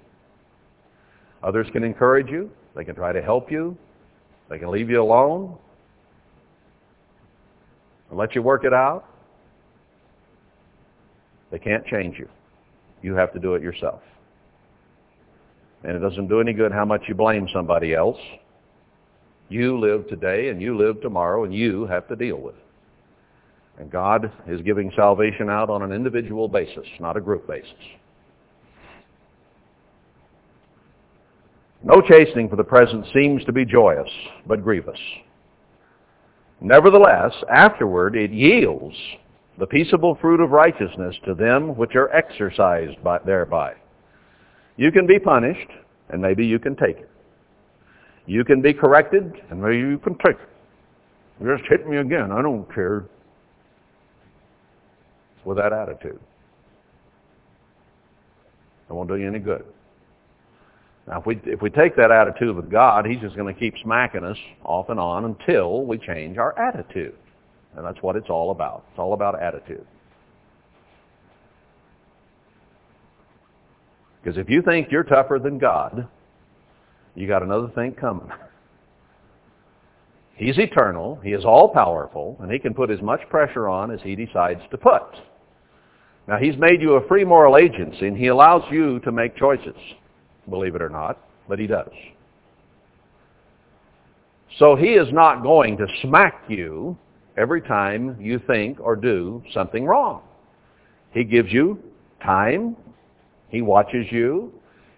Others can encourage you. They can try to help you. They can leave you alone and let you work it out. They can't change you. You have to do it yourself. And it doesn't do any good how much you blame somebody else. You live today and you live tomorrow and you have to deal with it. And God is giving salvation out on an individual basis, not a group basis. No chastening for the present seems to be joyous, but grievous. Nevertheless, afterward it yields the peaceable fruit of righteousness to them which are exercised by, thereby. You can be punished, and maybe you can take it. You can be corrected, and maybe you can take it. Just hit me again. I don't care. With that attitude. It won't do you any good. Now, if we, if we take that attitude with God, He's just going to keep smacking us off and on until we change our attitude. And that's what it's all about. It's all about attitude. Because if you think you're tougher than God, you got another thing coming. *laughs* He's eternal, he is all-powerful, and he can put as much pressure on as he decides to put. Now, he's made you a free moral agency, and he allows you to make choices, believe it or not, but he does. So he is not going to smack you every time you think or do something wrong. He gives you time he watches you.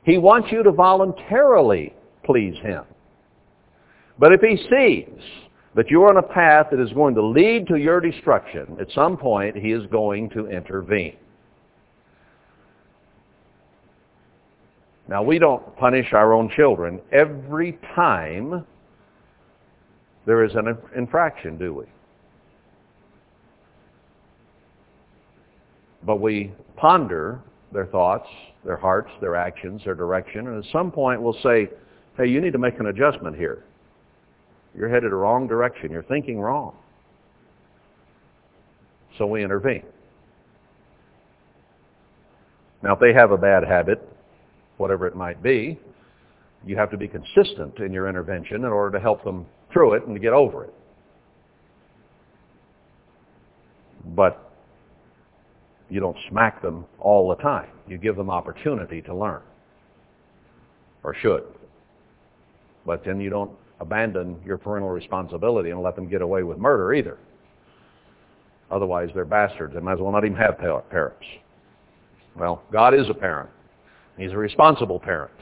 He wants you to voluntarily please him. But if he sees that you're on a path that is going to lead to your destruction, at some point he is going to intervene. Now, we don't punish our own children every time there is an infraction, do we? But we ponder their thoughts, their hearts, their actions, their direction. And at some point we'll say, hey, you need to make an adjustment here. You're headed the wrong direction. You're thinking wrong. So we intervene. Now, if they have a bad habit, whatever it might be, you have to be consistent in your intervention in order to help them through it and to get over it. But you don't smack them all the time. You give them opportunity to learn. Or should. But then you don't abandon your parental responsibility and let them get away with murder either. Otherwise, they're bastards. They might as well not even have parents. Well, God is a parent. He's a responsible parent.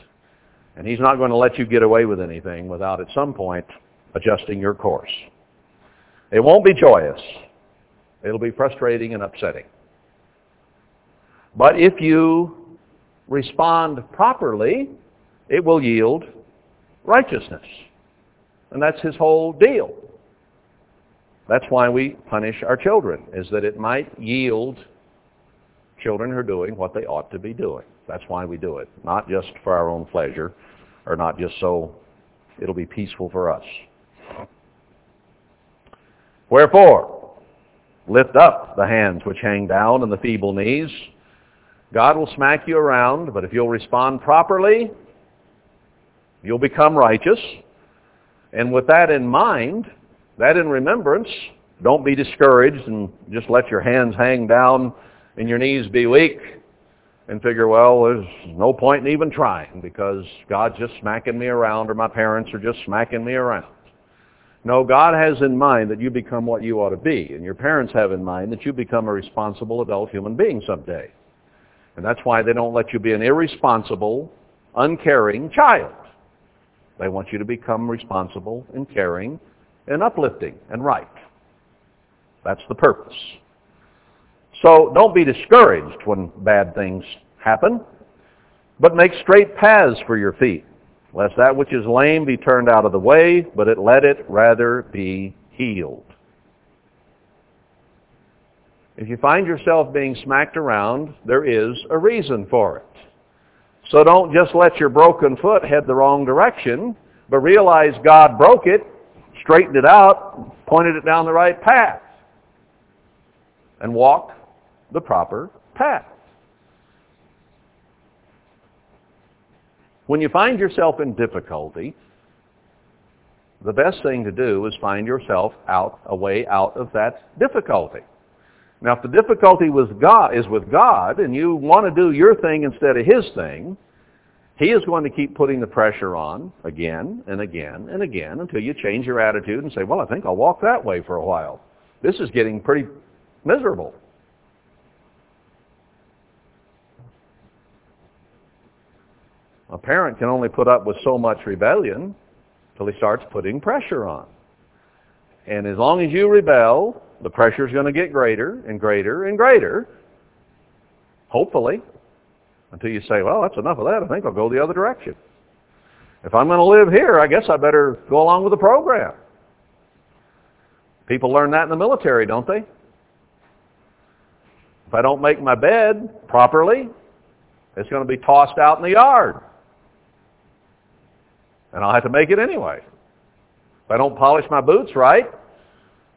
And he's not going to let you get away with anything without at some point adjusting your course. It won't be joyous. It'll be frustrating and upsetting. But if you respond properly, it will yield righteousness. And that's his whole deal. That's why we punish our children, is that it might yield children who are doing what they ought to be doing. That's why we do it. Not just for our own pleasure, or not just so it'll be peaceful for us. Wherefore, lift up the hands which hang down and the feeble knees, God will smack you around, but if you'll respond properly, You'll become righteous. And with that in mind, that in remembrance, don't be discouraged and just let your hands hang down and your knees be weak and figure, well, there's no point in even trying because God's just smacking me around or my parents are just smacking me around. No, God has in mind that you become what you ought to be, and your parents have in mind that you become a responsible adult human being someday. And that's why they don't let you be an irresponsible, uncaring child. They want you to become responsible and caring and uplifting and right. That's the purpose. So don't be discouraged when bad things happen, but make straight paths for your feet, lest that which is lame be turned out of the way, but it let it rather be healed. If you find yourself being smacked around, there is a reason for it. So don't just let your broken foot head the wrong direction, but realize God broke it, straightened it out, pointed it down the right path, and walk the proper path. When you find yourself in difficulty, the best thing to do is find yourself out a way out of that difficulty. Now, if the difficulty with God is with God, and you want to do your thing instead of His thing, He is going to keep putting the pressure on again and again and again until you change your attitude and say, well, I think I'll walk that way for a while. This is getting pretty miserable. A parent can only put up with so much rebellion till he starts putting pressure on. And as long as you rebel, the pressure is going to get greater and greater and greater, hopefully, until you say, well, that's enough of that. I think I'll go the other direction. If I'm going to live here, I guess I better go along with the program. People learn that in the military, don't they? If I don't make my bed properly, it's going to be tossed out in the yard. And I'll have to make it anyway. If I don't polish my boots right,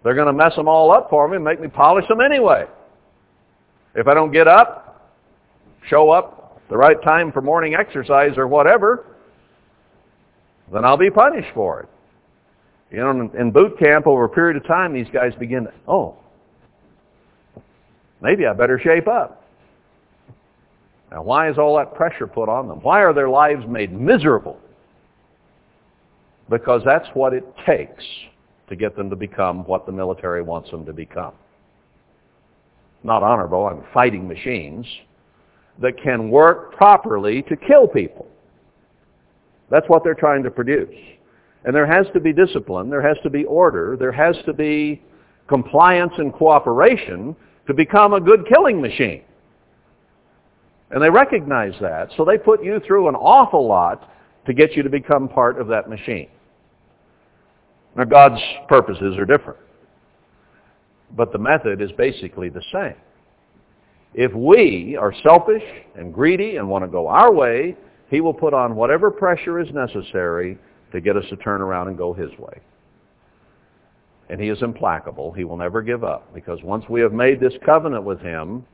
they're going to mess them all up for me and make me polish them anyway. If I don't get up, show up the right time for morning exercise or whatever, then I'll be punished for it. You know, in boot camp over a period of time, these guys begin to, oh, maybe I better shape up. Now, why is all that pressure put on them? Why are their lives made miserable? Because that's what it takes to get them to become what the military wants them to become. Not honorable, I'm fighting machines that can work properly to kill people. That's what they're trying to produce. And there has to be discipline, there has to be order, there has to be compliance and cooperation to become a good killing machine. And they recognize that, so they put you through an awful lot to get you to become part of that machine. Now God's purposes are different. But the method is basically the same. If we are selfish and greedy and want to go our way, he will put on whatever pressure is necessary to get us to turn around and go his way. And he is implacable. He will never give up because once we have made this covenant with him,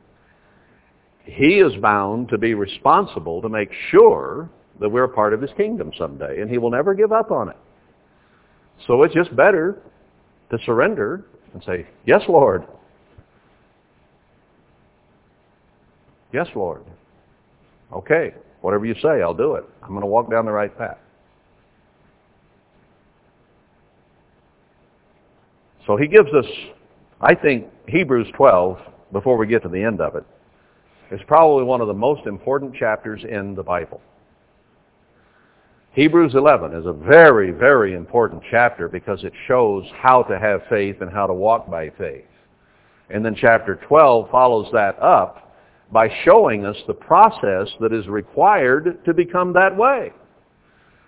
he is bound to be responsible to make sure that we're a part of his kingdom someday. And he will never give up on it. So it's just better to surrender and say, yes, Lord. Yes, Lord. Okay, whatever you say, I'll do it. I'm going to walk down the right path. So he gives us, I think, Hebrews 12, before we get to the end of it, is probably one of the most important chapters in the Bible. Hebrews 11 is a very, very important chapter because it shows how to have faith and how to walk by faith. And then chapter 12 follows that up by showing us the process that is required to become that way.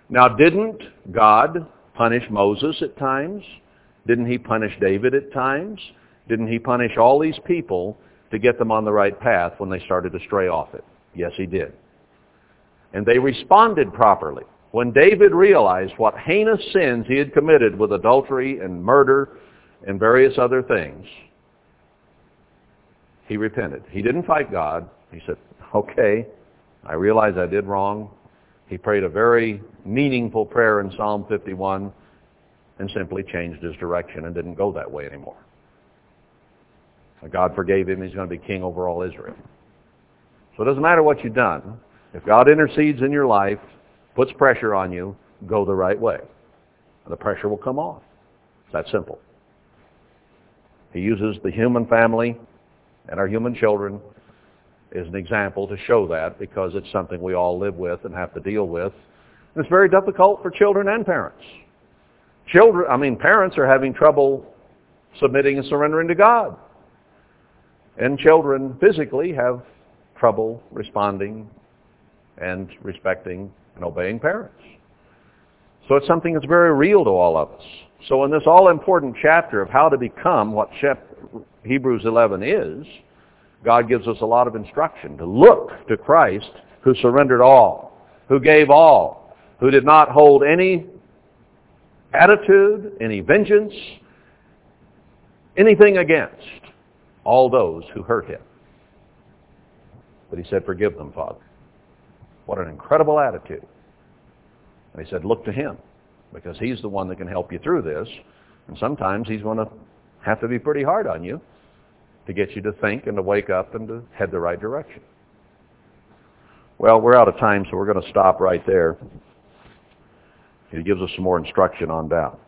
Now, didn't God punish Moses at times? Didn't he punish David at times? Didn't he punish all these people to get them on the right path when they started to stray off it? Yes, he did. And they responded properly. When David realized what heinous sins he had committed with adultery and murder and various other things, he repented. He didn't fight God. He said, okay, I realize I did wrong. He prayed a very meaningful prayer in Psalm 51 and simply changed his direction and didn't go that way anymore. God forgave him. He's going to be king over all Israel. So it doesn't matter what you've done. If God intercedes in your life, puts pressure on you, go the right way. And the pressure will come off. It's that simple. He uses the human family and our human children as an example to show that because it's something we all live with and have to deal with. And it's very difficult for children and parents. Children, I mean, parents are having trouble submitting and surrendering to God. And children physically have trouble responding and respecting and obeying parents. So it's something that's very real to all of us. So in this all-important chapter of how to become what Hebrews 11 is, God gives us a lot of instruction to look to Christ who surrendered all, who gave all, who did not hold any attitude, any vengeance, anything against all those who hurt him. But he said, forgive them, Father. What an incredible attitude. And he said, look to him because he's the one that can help you through this. And sometimes he's going to have to be pretty hard on you to get you to think and to wake up and to head the right direction. Well, we're out of time, so we're going to stop right there. He gives us some more instruction on that.